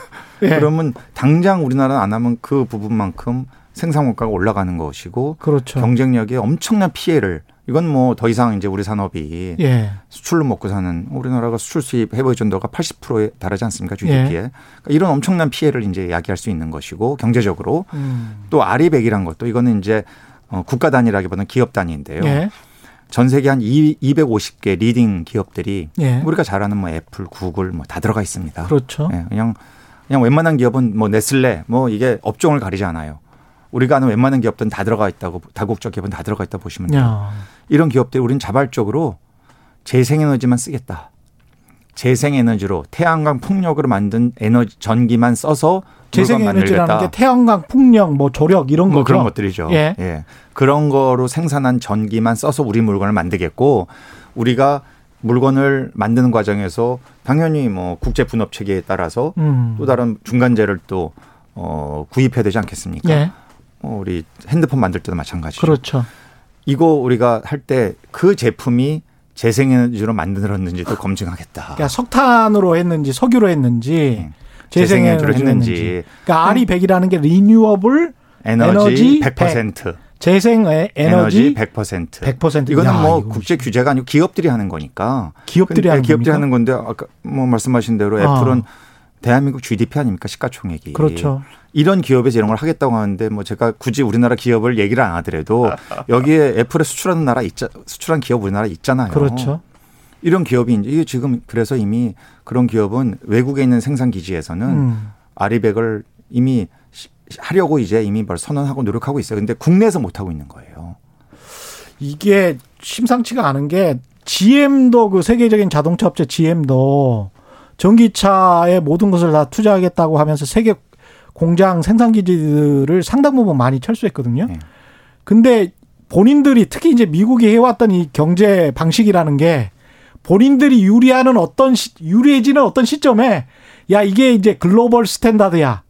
예. 그러면 당장 우리나라는 안 하면 그 부분만큼 생산 원가가 올라가는 것이고 그렇죠. 경쟁력에 엄청난 피해를 이건 뭐 더 이상 이제 우리 산업이 예. 수출로 먹고 사는 우리나라가 수출 수입 해외 의존도가 80%에 달하지 않습니까 GDP에 예. 그러니까 이런 엄청난 피해를 이제 야기할 수 있는 것이고 경제적으로 음. 또 RE백이란 것도 이거는 이제 어, 국가 단위라기보다는 기업 단위인데요. 예. 전 세계 한 250개 leading 기업들이 예. 우리가 잘 아는 뭐 애플, 구글 뭐 다 들어가 있습니다. 그렇죠. 예, 그냥 그냥 웬만한 기업은 뭐 네슬레 뭐 이게 업종을 가리지 않아요. 우리가 아는 웬만한 기업들은 다 들어가 있다고 다국적 기업은 다 들어가 있다 보시면 돼요. 야. 이런 기업들 우리는 자발적으로 재생에너지만 쓰겠다. 재생에너지로 태양광 풍력으로 만든 에너지 전기만 써서 재생에너지라는 게 태양광 풍력, 뭐 조력 이런 뭐 그런 것들이죠. 예. 예. 그런 거로 생산한 전기만 써서 우리 물건을 만들겠고 우리가 물건을 만드는 과정에서 당연히 뭐 국제 분업 체계에 따라서 음. 또 다른 중간재를 또 어, 구입해야 되지 않겠습니까? 예. 어, 우리 핸드폰 만들 때도 마찬가지죠. 그렇죠. 이거 우리가 할 때 그 제품이 재생에너지로 만들었는지도 검증하겠다. 그러니까 석탄으로 했는지 석유로 했는지 음. 재생에너지로 했는지. 그러니까 R이 100이라는 게 리뉴어블 에너지, 에너지 100%. 100. 재생 에너지 100%. 100%. 이거는 야, 뭐 국제 규제가 아니고 기업들이 하는 거니까. 기업들이 하는 기업들이 겁니까? 하는 건데 아까 뭐 말씀하신 대로 애플은 아. 대한민국 GDP 아닙니까 시가총액이. 그렇죠. 이런 기업에서 이런 걸 하겠다고 하는데 뭐 제가 굳이 우리나라 기업을 얘기를 안 하더라도 여기에 애플에 수출하는 나라 있자 수출한 기업 우리나라 있잖아요. 그렇죠. 이런 기업이 이제 지금 그래서 이미 그런 기업은 외국에 있는 생산 기지에서는 음. 아리백을 이미 하려고 이제 이미 뭘 선언하고 노력하고 있어요. 근데 국내에서 못 하고 있는 거예요. 이게 심상치가 않은 게 GM도 그 세계적인 자동차 업체 GM도 전기차의 모든 것을 다 투자하겠다고 하면서 세계 공장 생산 기지들을 상당 부분 많이 철수했거든요. 네. 근데 본인들이 특히 이제 미국이 해왔던 이 경제 방식이라는 게 본인들이 유리하는 어떤 시, 유리해지는 어떤 시점에 야 이게 이제 글로벌 스탠다드야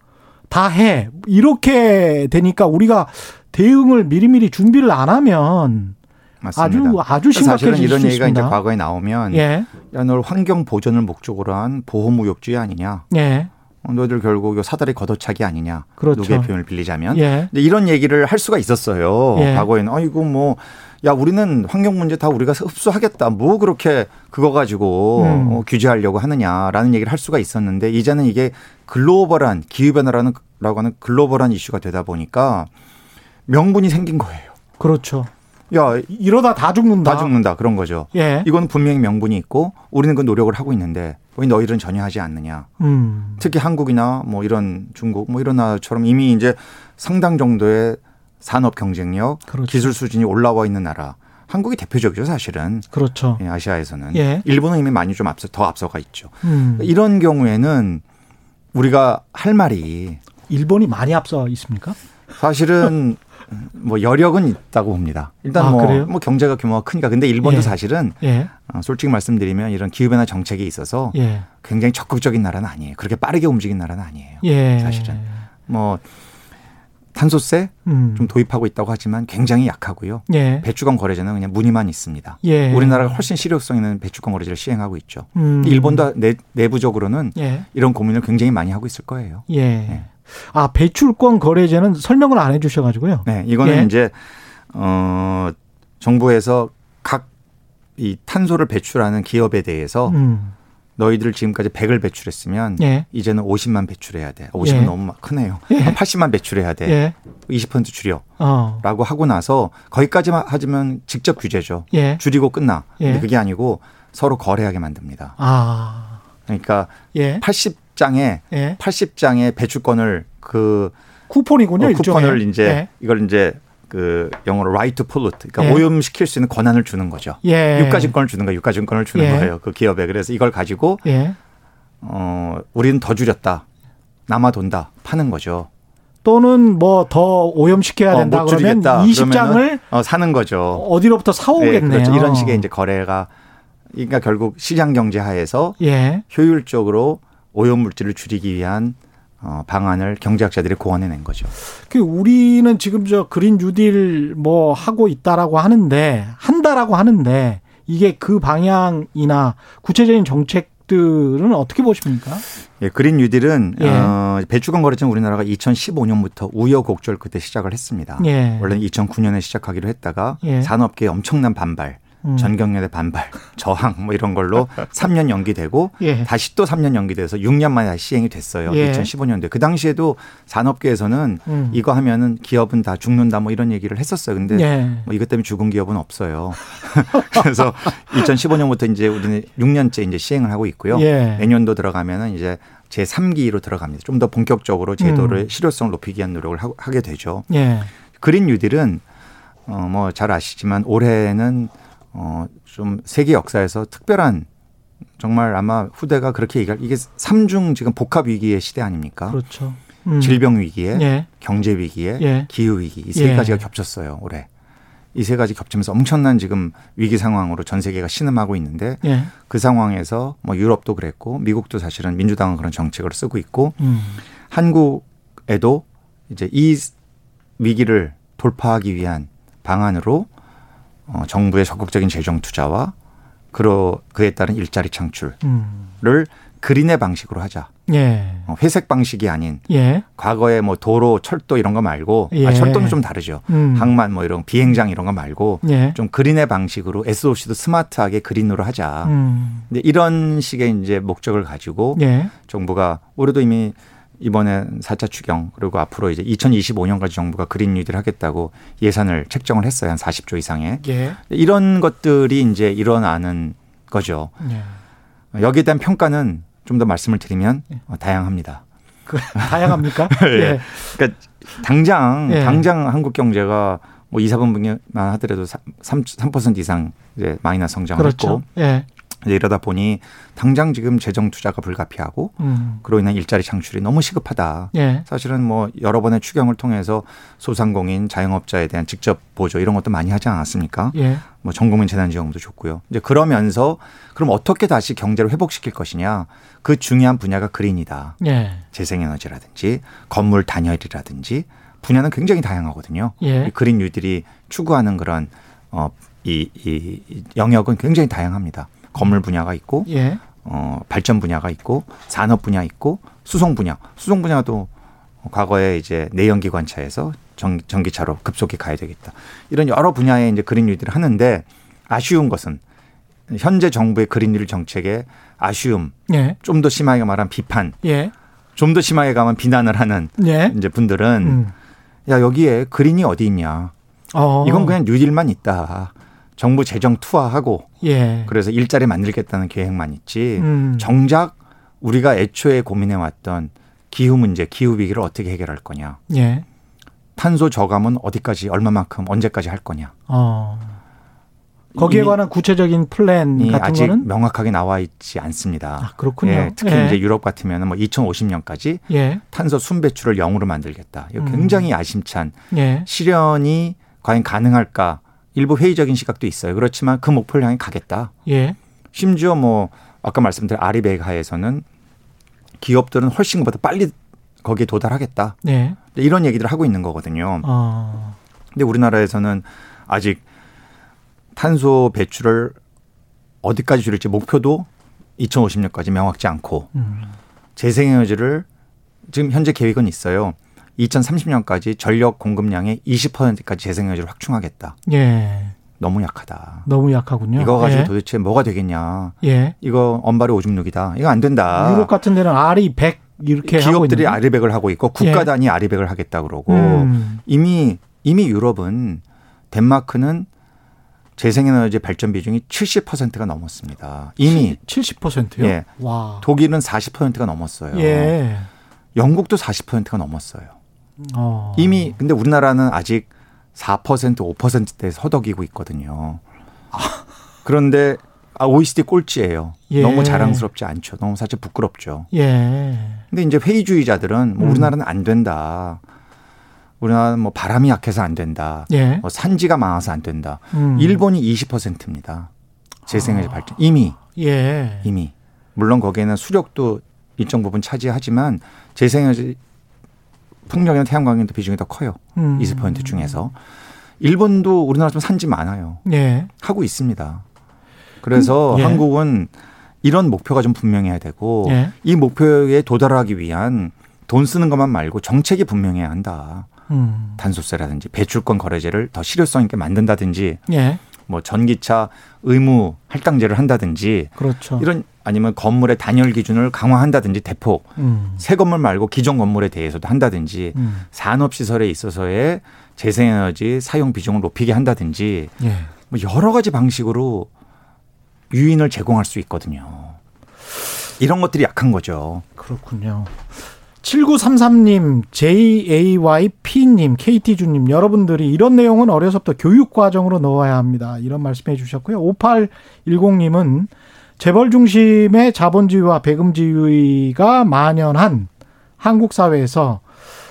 다 해 이렇게 되니까 우리가 대응을 미리미리 준비를 안 하면 맞습니다. 아주 아주 심각해질 사실은 이런 얘기가 있습니다. 이제 과거에 나오면 예. 야 너 환경 보존을 목적으로 한 보호무역주의 아니냐. 예. 어, 너희들 결국 사다리 걷어차기 아니냐. 그렇죠. 누구의 표현을 빌리자면. 예. 이런 얘기를 할 수가 있었어요. 예. 과거에는 아이고 뭐. 야, 우리는 환경 문제 다 우리가 흡수하겠다. 뭐 그렇게 그거 가지고 음. 어, 규제하려고 하느냐라는 얘기를 할 수가 있었는데 이제는 이게 글로벌한 기후변화라는 라고 하는 글로벌한 이슈가 되다 보니까 명분이 생긴 거예요. 그렇죠. 야 이러다 다 죽는다. 다 죽는다 그런 거죠. 예. 이건 분명히 명분이 있고 우리는 그 노력을 하고 있는데 왜 너희들은 전혀 하지 않느냐. 음. 특히 한국이나 뭐 이런 중국 뭐 이런 나라처럼 이미 이제 상당 정도의 산업 경쟁력, 그렇죠. 기술 수준이 올라와 있는 나라. 한국이 대표적이죠, 사실은. 그렇죠. 예, 아시아에서는. 예. 일본은 이미 많이 좀 앞서 더 앞서가 있죠. 음. 이런 경우에는 우리가 할 말이 일본이 많이 앞서 있습니까? 사실은 뭐 여력은 있다고 봅니다. 일단 아, 뭐, 뭐, 경제가 규모가 크니까. 근데 일본도 예. 사실은 예. 어, 솔직히 말씀드리면 이런 기후변화 정책에 있어서 예. 굉장히 적극적인 나라는 아니에요. 그렇게 빠르게 움직인 나라는 아니에요. 예. 사실은 뭐 탄소세 음. 좀 도입하고 있다고 하지만 굉장히 약하고요. 예. 배추권 거래제는 그냥 문의만 있습니다. 예. 우리나라가 훨씬 실효성 있는 배추권 거래제를 시행하고 있죠. 음. 일본도 내, 내부적으로는 예. 이런 고민을 굉장히 많이 하고 있을 거예요. 예. 아 배출권 거래제는 설명을 안 해주셔가지고요. 네, 이거는 예. 이제 어 정부에서 각 이 탄소를 배출하는 기업에 대해서 음. 너희들 지금까지 100을 배출했으면 예. 이제는 50만 배출해야 돼. 50은 예. 너무 크네요. 예. 80만 배출해야 돼. 20% 예. 줄여. 어. 라고 하고 나서 거기까지만 하지만 직접 규제죠. 예. 줄이고 끝나. 근데 예. 그게 아니고 서로 거래하게 만듭니다. 아. 그러니까 80 장에 예. 80장의 배출권을 그 쿠폰이군요. 어, 쿠폰을 일종의. 이제 예. 이걸 이제 그 영어로 right to pollute 그러니까 예. 오염시킬 수 있는 권한을 주는 거죠. 예. 유가증권을 주는 거예요. 유가증권을 주는 예. 거예요. 그 기업에 그래서 이걸 가지고 예. 어 우리는 더 줄였다. 남아 돈다. 파는 거죠. 또는 뭐 더 오염시켜야 어, 된다 어, 그러면 20장을 어, 사는 거죠. 어디로부터 사오겠네요. 네, 그렇죠. 이런 식의 이제 거래가 그러니까 결국 시장 경제 하에서 예. 효율적으로 오염 물질을 줄이기 위한 어, 방안을 경제학자들이 고안해낸 거죠. 그 우리는 지금 저 그린 뉴딜 뭐 하고 있다라고 하는데 한다라고 하는데 이게 그 방향이나 구체적인 정책 정책들은 어떻게 보십니까? 예, 그린 뉴딜은 예. 어, 배추관 거래증 우리나라가 2015년부터 우여곡절 그때 시작을 했습니다. 예. 원래는 2009년에 시작하기로 했다가 예. 산업계의 엄청난 반발, 음. 전경련의 반발, 저항 뭐 이런 걸로 3년 연기되고 예. 다시 또 3년 연기돼서 6년 만에 다시 시행이 됐어요. 예. 2015년도에. 그 당시에도 산업계에서는 음. 이거 하면은 기업은 다 죽는다 뭐 이런 얘기를 했었어요. 근데 예. 뭐 이것 때문에 죽은 기업은 없어요. 그래서 2015년부터 이제 우리는 6년째 이제 시행을 하고 있고요. 예. 내년도 들어가면은 이제 제 3기로 들어갑니다. 좀 더 본격적으로 제도를 음. 실효성을 높이기 위한 노력을 하게 되죠. 예. 그린 뉴딜은 어뭐 잘 아시지만 올해는 어, 좀 세계 역사에서 특별한 정말 아마 후대가 그렇게 얘기할 이게 삼중 지금 복합 위기의 시대 아닙니까? 그렇죠. 음. 질병 위기에 예. 경제 위기에 예. 기후 위기 이세 예. 가지가 겹쳤어요 올해. 이 세 가지 겹치면서 엄청난 지금 위기 상황으로 전 세계가 신음하고 있는데 예. 그 상황에서 뭐 유럽도 그랬고 미국도 사실은 민주당은 그런 정책을 쓰고 있고 음. 한국에도 이제 이 위기를 돌파하기 위한 방안으로 어, 정부의 적극적인 재정 투자와 그러 그에 따른 일자리 창출을 음. 그린의 방식으로 하자. 예. 어, 회색 방식이 아닌 예. 과거에 뭐 도로, 철도 이런 거 말고 아, 예. 아, 철도는 좀 다르죠. 음. 항만 뭐 이런 비행장 이런 거 말고 예. 좀 그린의 방식으로 SOC도 스마트하게 그린으로 하자. 음. 근데 이런 식의 이제 목적을 가지고 예. 정부가 올해도 이미 이번에 4차 추경 그리고 앞으로 이제 2025년까지 정부가 그린 뉴딜 하겠다고 예산을 책정을 했어요. 한 40조 이상의. 예. 이런 것들이 이제 일어나는 거죠. 예. 여기에 대한 평가는 좀 더 말씀을 드리면 예. 어, 다양합니다. 그, 다양합니까? 예. 예. 그러니까 당장 예. 당장 한국 경제가 뭐 2, 4분기만 하더라도 3, 3% 이상 이제 마이너스 성장을 그렇죠. 했고 예. 이러다 보니 당장 지금 재정 투자가 불가피하고 음. 그로 인한 일자리 창출이 너무 시급하다. 예. 사실은 뭐 여러 번의 추경을 통해서 소상공인 자영업자에 대한 직접 보조 이런 것도 많이 하지 않았습니까? 예. 뭐 전국민 재난지원금도 줬고요. 이제 그러면서 그럼 어떻게 다시 경제를 회복시킬 것이냐? 그 중요한 분야가 그린이다. 예. 재생에너지라든지 건물 단열이라든지 분야는 굉장히 다양하거든요. 예. 그린 뉴딜이 추구하는 그런 어, 이, 이 영역은 굉장히 다양합니다. 건물 분야가 있고 예. 어, 발전 분야가 있고 산업 분야 있고 수송 분야. 수송 분야도 과거에 이제 내연기관차에서 전, 전기차로 급속히 가야 되겠다. 이런 여러 분야에 이제 그린 뉴딜을 하는데 아쉬운 것은 현재 정부의 그린 뉴딜 정책에 아쉬움, 예. 좀더 심하게 말하면 비판, 예. 좀더 심하게 가면 비난을 하는 예. 이제 분들은 음. 야 여기에 그린이 어디 있냐? 어. 이건 그냥 뉴딜만 있다. 정부 재정 투하하고 예. 그래서 일자리 만들겠다는 계획만 있지 음. 정작 우리가 애초에 고민해 왔던 기후 문제, 기후 위기를 어떻게 해결할 거냐. 예. 탄소 저감은 어디까지 얼마만큼 언제까지 할 거냐. 어. 거기에 관한 구체적인 플랜 같은 아직 거는 명확하게 나와 있지 않습니다. 아, 그렇군요. 예, 특히 예. 이제 유럽 같으면 뭐 2050년까지 예. 탄소 순배출을 영으로 만들겠다. 이거 굉장히 음. 아심찬 예. 실현이 과연 가능할까? 일부 회의적인 시각도 있어요. 그렇지만 그 목표를 향해 가겠다. 예. 심지어 뭐 아까 말씀드린 아리베가에서는 기업들은 훨씬 그보다 빨리 거기에 도달하겠다. 예. 이런 얘기들을 하고 있는 거거든요. 어. 근데 우리나라에서는 아직 탄소 배출을 어디까지 줄일지 목표도 2050년까지 명확지 않고 음. 재생에너지를 지금 현재 계획은 있어요. 2030년까지 전력 공급량의 20%까지 재생에너지를 확충하겠다. 예. 너무 약하다. 너무 약하군요. 이거 가지고 예. 도대체 뭐가 되겠냐. 예. 이거 언발의 오줌 누기다. 이거 안 된다. 유럽 같은 데는 R이 100 이렇게 기업들이 아리백을 하고 있고 국가 예. 단위 아리백을 하겠다 그러고 음. 이미 이미 유럽은 덴마크는 재생에너지 발전 비중이 70%가 넘었습니다. 이미 70%요? 예. 와. 독일은 40%가 넘었어요. 예. 영국도 40%가 넘었어요. 어. 이미 근데 우리나라는 아직 4% 5%대에서 허덕이고 있거든요. 아. 그런데 아, OECD 꼴찌예요. 예. 너무 자랑스럽지 않죠. 너무 사실 부끄럽죠. 예. 근데 이제 회의주의자들은 뭐 음. 우리나라는 안 된다. 우리나라는 뭐 바람이 약해서 안 된다. 예. 뭐 산지가 많아서 안 된다. 음. 일본이 20%입니다. 재생에너지 아. 발전 이미 예. 이미 물론 거기에는 수력도 일정 부분 차지하지만 재생에너지 풍력이나 태양광에도 비중이 더 커요. 음. 20% 중에서. 일본도 우리나라처럼 산지 많아요. 예. 하고 있습니다. 그래서 음, 예. 한국은 이런 목표가 좀 분명해야 되고 예. 이 목표에 도달하기 위한 돈 쓰는 것만 말고 정책이 분명해야 한다. 음. 단소세라든지 배출권 거래제를 더 실효성 있게 만든다든지 예. 뭐 전기차 의무 할당제를 한다든지 그렇죠. 이런 아니면 건물의 단열 기준을 강화한다든지 대폭 음. 새 건물 말고 기존 건물에 대해서도 한다든지 음. 산업 시설에 있어서의 재생에너지 사용 비중을 높이게 한다든지 예. 뭐 여러 가지 방식으로 유인을 제공할 수 있거든요. 이런 것들이 약한 거죠. 그렇군요. 7933님, JAYP님, KT주님, 여러분들이 이런 내용은 어려서부터 교육과정으로 넣어야 합니다. 이런 말씀해 주셨고요. 5810님은 재벌 중심의 자본주의와 배금주의가 만연한 한국 사회에서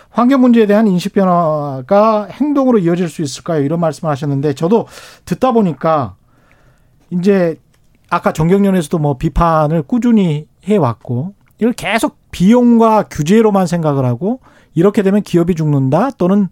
환경 문제에 대한 인식 변화가 행동으로 이어질 수 있을까요? 이런 말씀을 하셨는데 저도 듣다 보니까 이제 아까 정경련에서도 뭐 비판을 꾸준히 해왔고 이걸 계속 비용과 규제로만 생각을 하고 이렇게 되면 기업이 죽는다 또는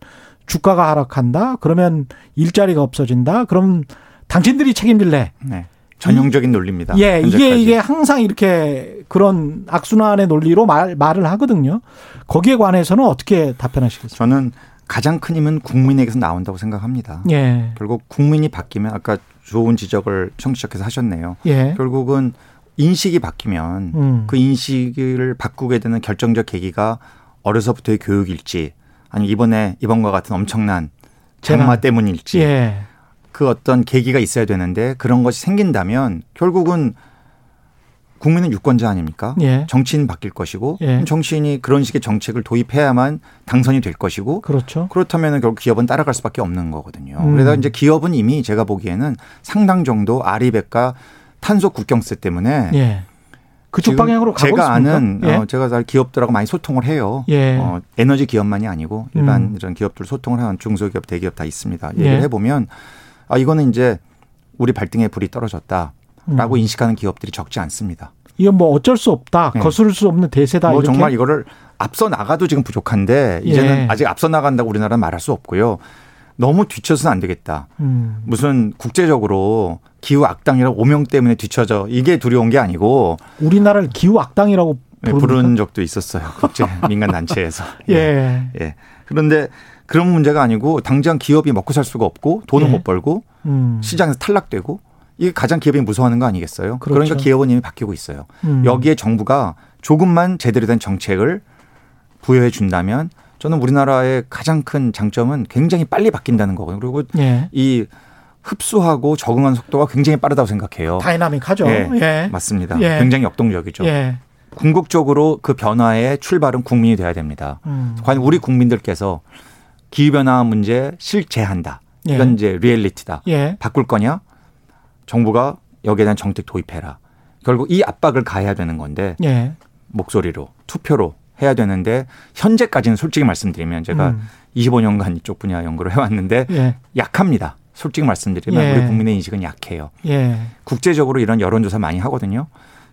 주가가 하락한다 그러면 일자리가 없어진다 그럼 당신들이 책임질래 네. 전형적인 논리입니다. 예, 이게 현재까지. 이게 항상 이렇게 그런 악순환의 논리로 말, 말을 하거든요. 거기에 관해서는 어떻게 답변하시겠어요? 저는 가장 큰 힘은 국민에게서 나온다고 생각합니다. 예, 결국 국민이 바뀌면 아까 좋은 지적을 청취자께서 하셨네요. 예, 결국은 인식이 바뀌면 음. 그 인식을 바꾸게 되는 결정적 계기가 어려서부터의 교육일지 아니면 이번에 이번과 같은 엄청난 장마. 때문일지 예, 그 어떤 계기가 있어야 되는데 그런 것이 생긴다면 결국은 국민은 유권자 아닙니까? 예. 정치인 바뀔 것이고 예. 정치인이 그런 식의 정책을 도입해야만 당선이 될 것이고 그렇죠. 그렇다면 결국 기업은 따라갈 수밖에 없는 거거든요. 음. 그래서 이제 기업은 이미 제가 보기에는 상당 정도 아리백과 탄소 국경세 때문에 예, 그쪽 방향으로 가고 제가 있습니까? 아는 예, 어, 제가 잘 기업들하고 많이 소통을 해요. 예. 어, 에너지 기업만이 아니고 일반 음. 이런 기업들 소통을 하는 중소기업, 대기업 다 있습니다. 얘기를 예. 해보면 아 이거는 이제 우리 발등에 불이 떨어졌다라고 음. 인식하는 기업들이 적지 않습니다. 이건 뭐 어쩔 수 없다, 네. 거스를 수 없는 대세다. 뭐 이렇게. 정말 이거를 앞서 나가도 지금 부족한데 이제는 예. 아직 앞서 나간다고 우리나라는 말할 수 없고요. 너무 뒤쳐서는 안 되겠다. 음. 무슨 국제적으로 기후 악당이라고 오명 때문에 뒤쳐져 이게 두려운 게 아니고 우리나라를 기후 악당이라고 네? 부른 적도 있었어요. 국제 민간 단체에서. 예. 예. 그런데 그런 문제가 아니고 당장 기업이 먹고 살 수가 없고 돈을 예. 못 벌고 음. 시장에서 탈락되고 이게 가장 기업이 무서워하는 거 아니겠어요? 그렇죠. 그러니까 기업은 이미 바뀌고 있어요. 음. 여기에 정부가 조금만 제대로 된 정책을 부여해 준다면 저는 우리나라의 가장 큰 장점은 굉장히 빨리 바뀐다는 거거든요. 그리고 예. 이 흡수하고 적응하는 속도가 굉장히 빠르다고 생각해요. 다이나믹하죠. 예. 예. 맞습니다. 예. 굉장히 역동적이죠. 예. 궁극적으로 그 변화의 출발은 국민이 돼야 됩니다. 음. 과연 우리 국민들께서 기후변화 문제 실제한다. 예. 이건 이제 리얼리티다. 예. 바꿀 거냐? 정부가 여기에 대한 정책 도입해라. 결국 이 압박을 가해야 되는 건데 예. 목소리로 투표로 해야 되는데 현재까지는 솔직히 말씀드리면 제가 음. 25년간 이쪽 분야 연구를 해왔는데 예. 약합니다. 솔직히 말씀드리면 예. 우리 국민의 인식은 약해요. 예. 국제적으로 이런 여론조사 많이 하거든요.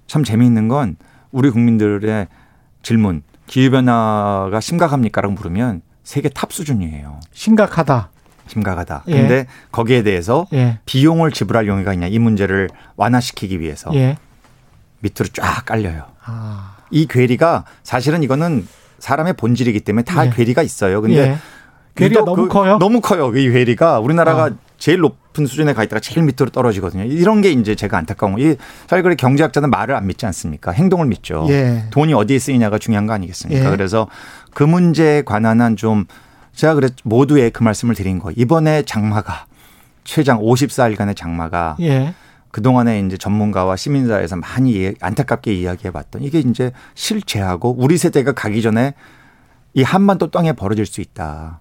참 재미있는 건 우리 국민들의 질문 기후변화가 심각합니까라고 물으면 세계 탑 수준이에요. 심각하다. 심각하다. 예. 근데 거기에 대해서 예. 비용을 지불할 용의가 있냐 이 문제를 완화시키기 위해서 예. 밑으로 쫙 깔려요. 아. 이 괴리가 사실은 이거는 사람의 본질이기 때문에 다 예. 괴리가 있어요. 근데 예. 괴리가 너무 그- 커요? 너무 커요. 이 괴리가 우리나라가 아. 제일 높은 수준에 가 있다가 제일 밑으로 떨어지거든요. 이런 게 이제 제가 안타까운 거. 이 사실 그래 경제학자는 말을 안 믿지 않습니까? 행동을 믿죠. 예. 돈이 어디에 쓰이냐가 중요한 거 아니겠습니까? 예. 그래서 그 문제에 관한 한 좀 제가 그래 모두에 그 말씀을 드린 거. 이번에 장마가 최장 54일간의 장마가 예. 그동안에 이제 전문가와 시민사회에서 많이 예- 안타깝게 이야기해 봤던 이게 이제 실제하고 우리 세대가 가기 전에 이 한반도 땅에 벌어질 수 있다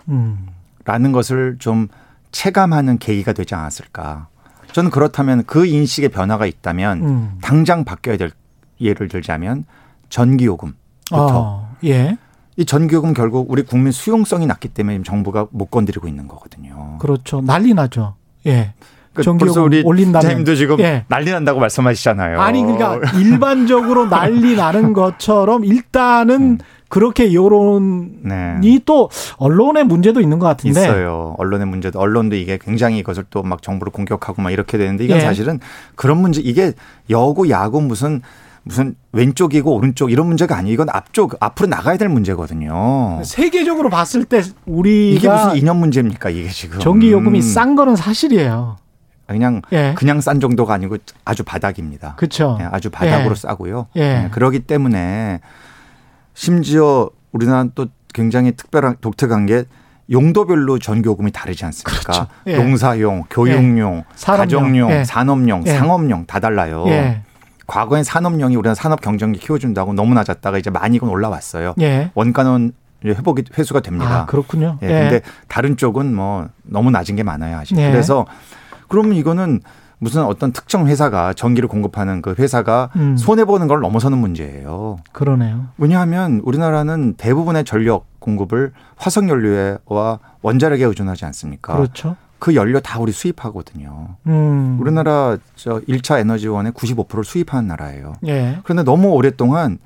라는 음. 것을 좀 체감하는 계기가 되지 않았을까. 저는 그렇다면 그 인식의 변화가 있다면 음. 당장 바뀌어야 될 예를 들자면 전기요금부터 아. 예. 이 전기요금 결국 우리 국민 수용성이 낮기 때문에 정부가 못 건드리고 있는 거거든요. 그렇죠. 난리 나죠. 예. 그러니까 전기요금 우리 올린다면. 팀도 지금 예. 난리 난다고 말씀하시잖아요. 아니 그러니까 일반적으로 난리 나는 것처럼 일단은 음. 그렇게 여론이 네. 또 언론의 문제도 있는 것 같은데 있어요. 언론의 문제도 언론도 이게 굉장히 이것을 또 막 정부를 공격하고 막 이렇게 되는데 이건 예. 사실은 그런 문제 이게 여고 야구 무슨 무슨 왼쪽이고 오른쪽 이런 문제가 아니에요. 이건 앞쪽 앞으로 나가야 될 문제거든요. 세계적으로 봤을 때 우리가 이게 무슨 이념 문제입니까 이게 지금 전기 요금이 음. 싼 거는 사실이에요. 그냥 예. 그냥 싼 정도가 아니고 아주 바닥입니다. 그렇죠. 예, 아주 바닥으로 예. 싸고요. 예. 예. 그러기 때문에 심지어 우리나라는 또 굉장히 특별한 독특한 게 용도별로 전기요금이 다르지 않습니까? 그렇죠. 예. 농사용, 교육용, 가정용, 산업용, 상업용 다 달라요. 과거엔 산업용이 우리나라 산업 경쟁력 키워준다고 너무 낮았다가 이제 많이 이건 올라왔어요. 원가는 회복이 회수가 됩니다. 아, 그렇군요. 예. 근데 다른 쪽은 뭐 너무 낮은 게 많아요, 아직. 그래서 그러면 이거는 무슨 어떤 특정 회사가 전기를 공급하는 그 회사가 음. 손해 보는 걸 넘어서는 문제예요. 그러네요. 왜냐하면 우리나라는 대부분의 전력 공급을 화석 연료와 원자력에 의존하지 않습니까? 그렇죠. 그 연료 다 우리 수입하거든요. 음. 우리나라 저 1차 에너지원의 95%를 수입하는 나라예요. 예. 그런데 너무 오랫동안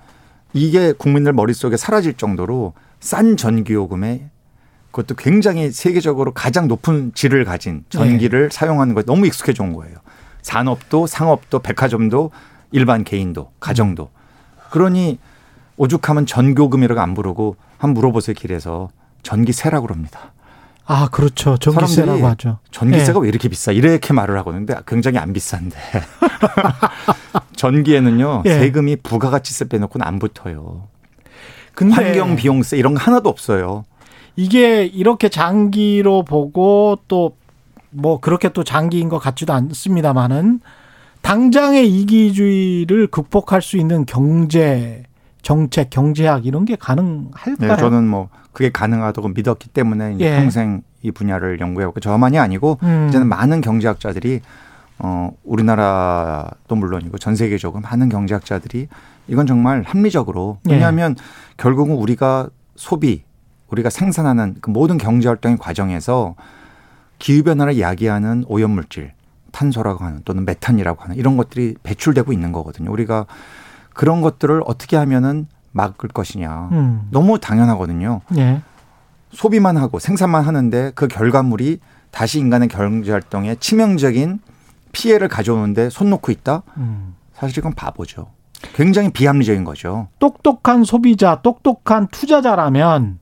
이게 국민들 머릿속에 사라질 정도로 싼 전기요금에 그것도 굉장히 세계적으로 가장 높은 질을 가진 전기를 네. 사용하는 것 너무 익숙해져 온 거예요. 산업도 상업도 백화점도 일반 개인도 가정도. 그러니 오죽하면 전교금이라고 안 부르고 한 물어보세요 길에서 전기세라고 그럽니다. 아 그렇죠. 전기세라고 하죠. 전기세가 네. 왜 이렇게 비싸? 이렇게 말을 하거든요. 굉장히 안 비싼데 전기에는요 네. 세금이 부가가치세 빼놓고는 안 붙어요. 근데 환경 비용세 이런 거 하나도 없어요. 이게 이렇게 장기로 보고 또 뭐 그렇게 또 장기인 것 같지도 않습니다만은 당장의 이기주의를 극복할 수 있는 경제 정책, 경제학 이런 게 가능할까요? 네, 저는 뭐 그게 가능하다고 믿었기 때문에 이제 예. 평생 이 분야를 연구해왔고 저만이 아니고 음. 이제는 많은 경제학자들이 어 우리나라도 물론이고 전 세계적으로 많은 경제학자들이 이건 정말 합리적으로 예. 왜냐하면 예. 결국은 우리가 소비 우리가 생산하는 그 모든 경제 활동의 과정에서 기후 변화를 야기하는 오염 물질, 탄소라고 하는 또는 메탄이라고 하는 이런 것들이 배출되고 있는 거거든요. 우리가 그런 것들을 어떻게 하면은 막을 것이냐. 음. 너무 당연하거든요. 예. 소비만 하고 생산만 하는데 그 결과물이 다시 인간의 경제 활동에 치명적인 피해를 가져오는데 손 놓고 있다? 음. 사실 이건 바보죠. 굉장히 비합리적인 거죠. 똑똑한 소비자, 똑똑한 투자자라면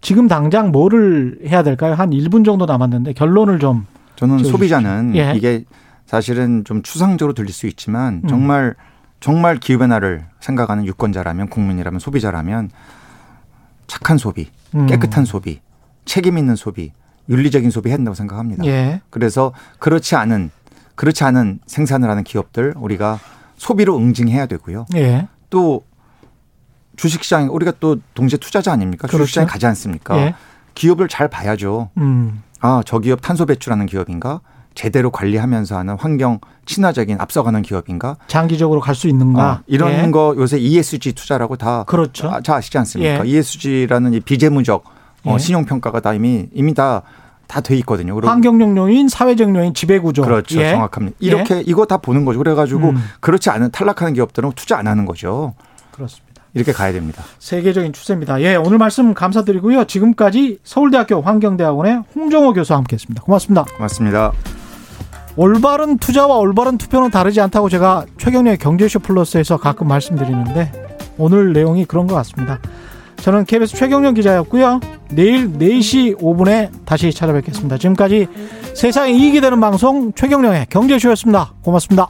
지금 당장 뭐를 해야 될까요? 한 1분 정도 남았는데 결론을 좀 저는 소비자는 예. 이게 사실은 좀 추상적으로 들릴 수 있지만 음. 정말 정말 기후 변화를 생각하는 유권자라면 국민이라면 소비자라면 착한 소비, 음. 깨끗한 소비, 책임 있는 소비, 윤리적인 소비 해야 된다고 생각합니다. 예. 그래서 그렇지 않은 그렇지 않은 생산을 하는 기업들 우리가 소비로 응징해야 되고요. 예. 또 주식시장 우리가 또 동시에 투자자 아닙니까? 그렇죠. 주식시장에 가지 않습니까? 예. 기업을 잘 봐야죠. 음. 아, 저 기업 탄소 배출하는 기업인가? 제대로 관리하면서 하는 환경 친화적인 앞서가는 기업인가? 장기적으로 갈 수 있는가? 아, 이런 예. 거 요새 ESG 투자라고 다 그렇죠. 아, 잘 아시지 않습니까? 예. ESG라는 이 비재무적 어, 예. 신용 평가가 다 이미 이미 다 다 돼 있거든요. 환경적 요인, 사회적 요인, 지배구조. 그렇죠, 예. 정확합니다. 이렇게 예. 이거 다 보는 거죠. 그래가지고 음. 그렇지 않은 탈락하는 기업들은 투자 안 하는 거죠. 그렇습니다. 이렇게 가야 됩니다. 세계적인 추세입니다. 예, 오늘 말씀 감사드리고요. 지금까지 서울대학교 환경대학원의 홍정호 교수와 함께했습니다. 고맙습니다. 고맙습니다. 올바른 투자와 올바른 투표는 다르지 않다고 제가 최경련의 경제쇼 플러스에서 가끔 말씀드리는데 오늘 내용이 그런 것 같습니다. 저는 KBS 최경련 기자였고요. 내일 4시 5분에 다시 찾아뵙겠습니다. 지금까지 세상에 이익이 되는 방송 최경련의 경제쇼였습니다. 고맙습니다.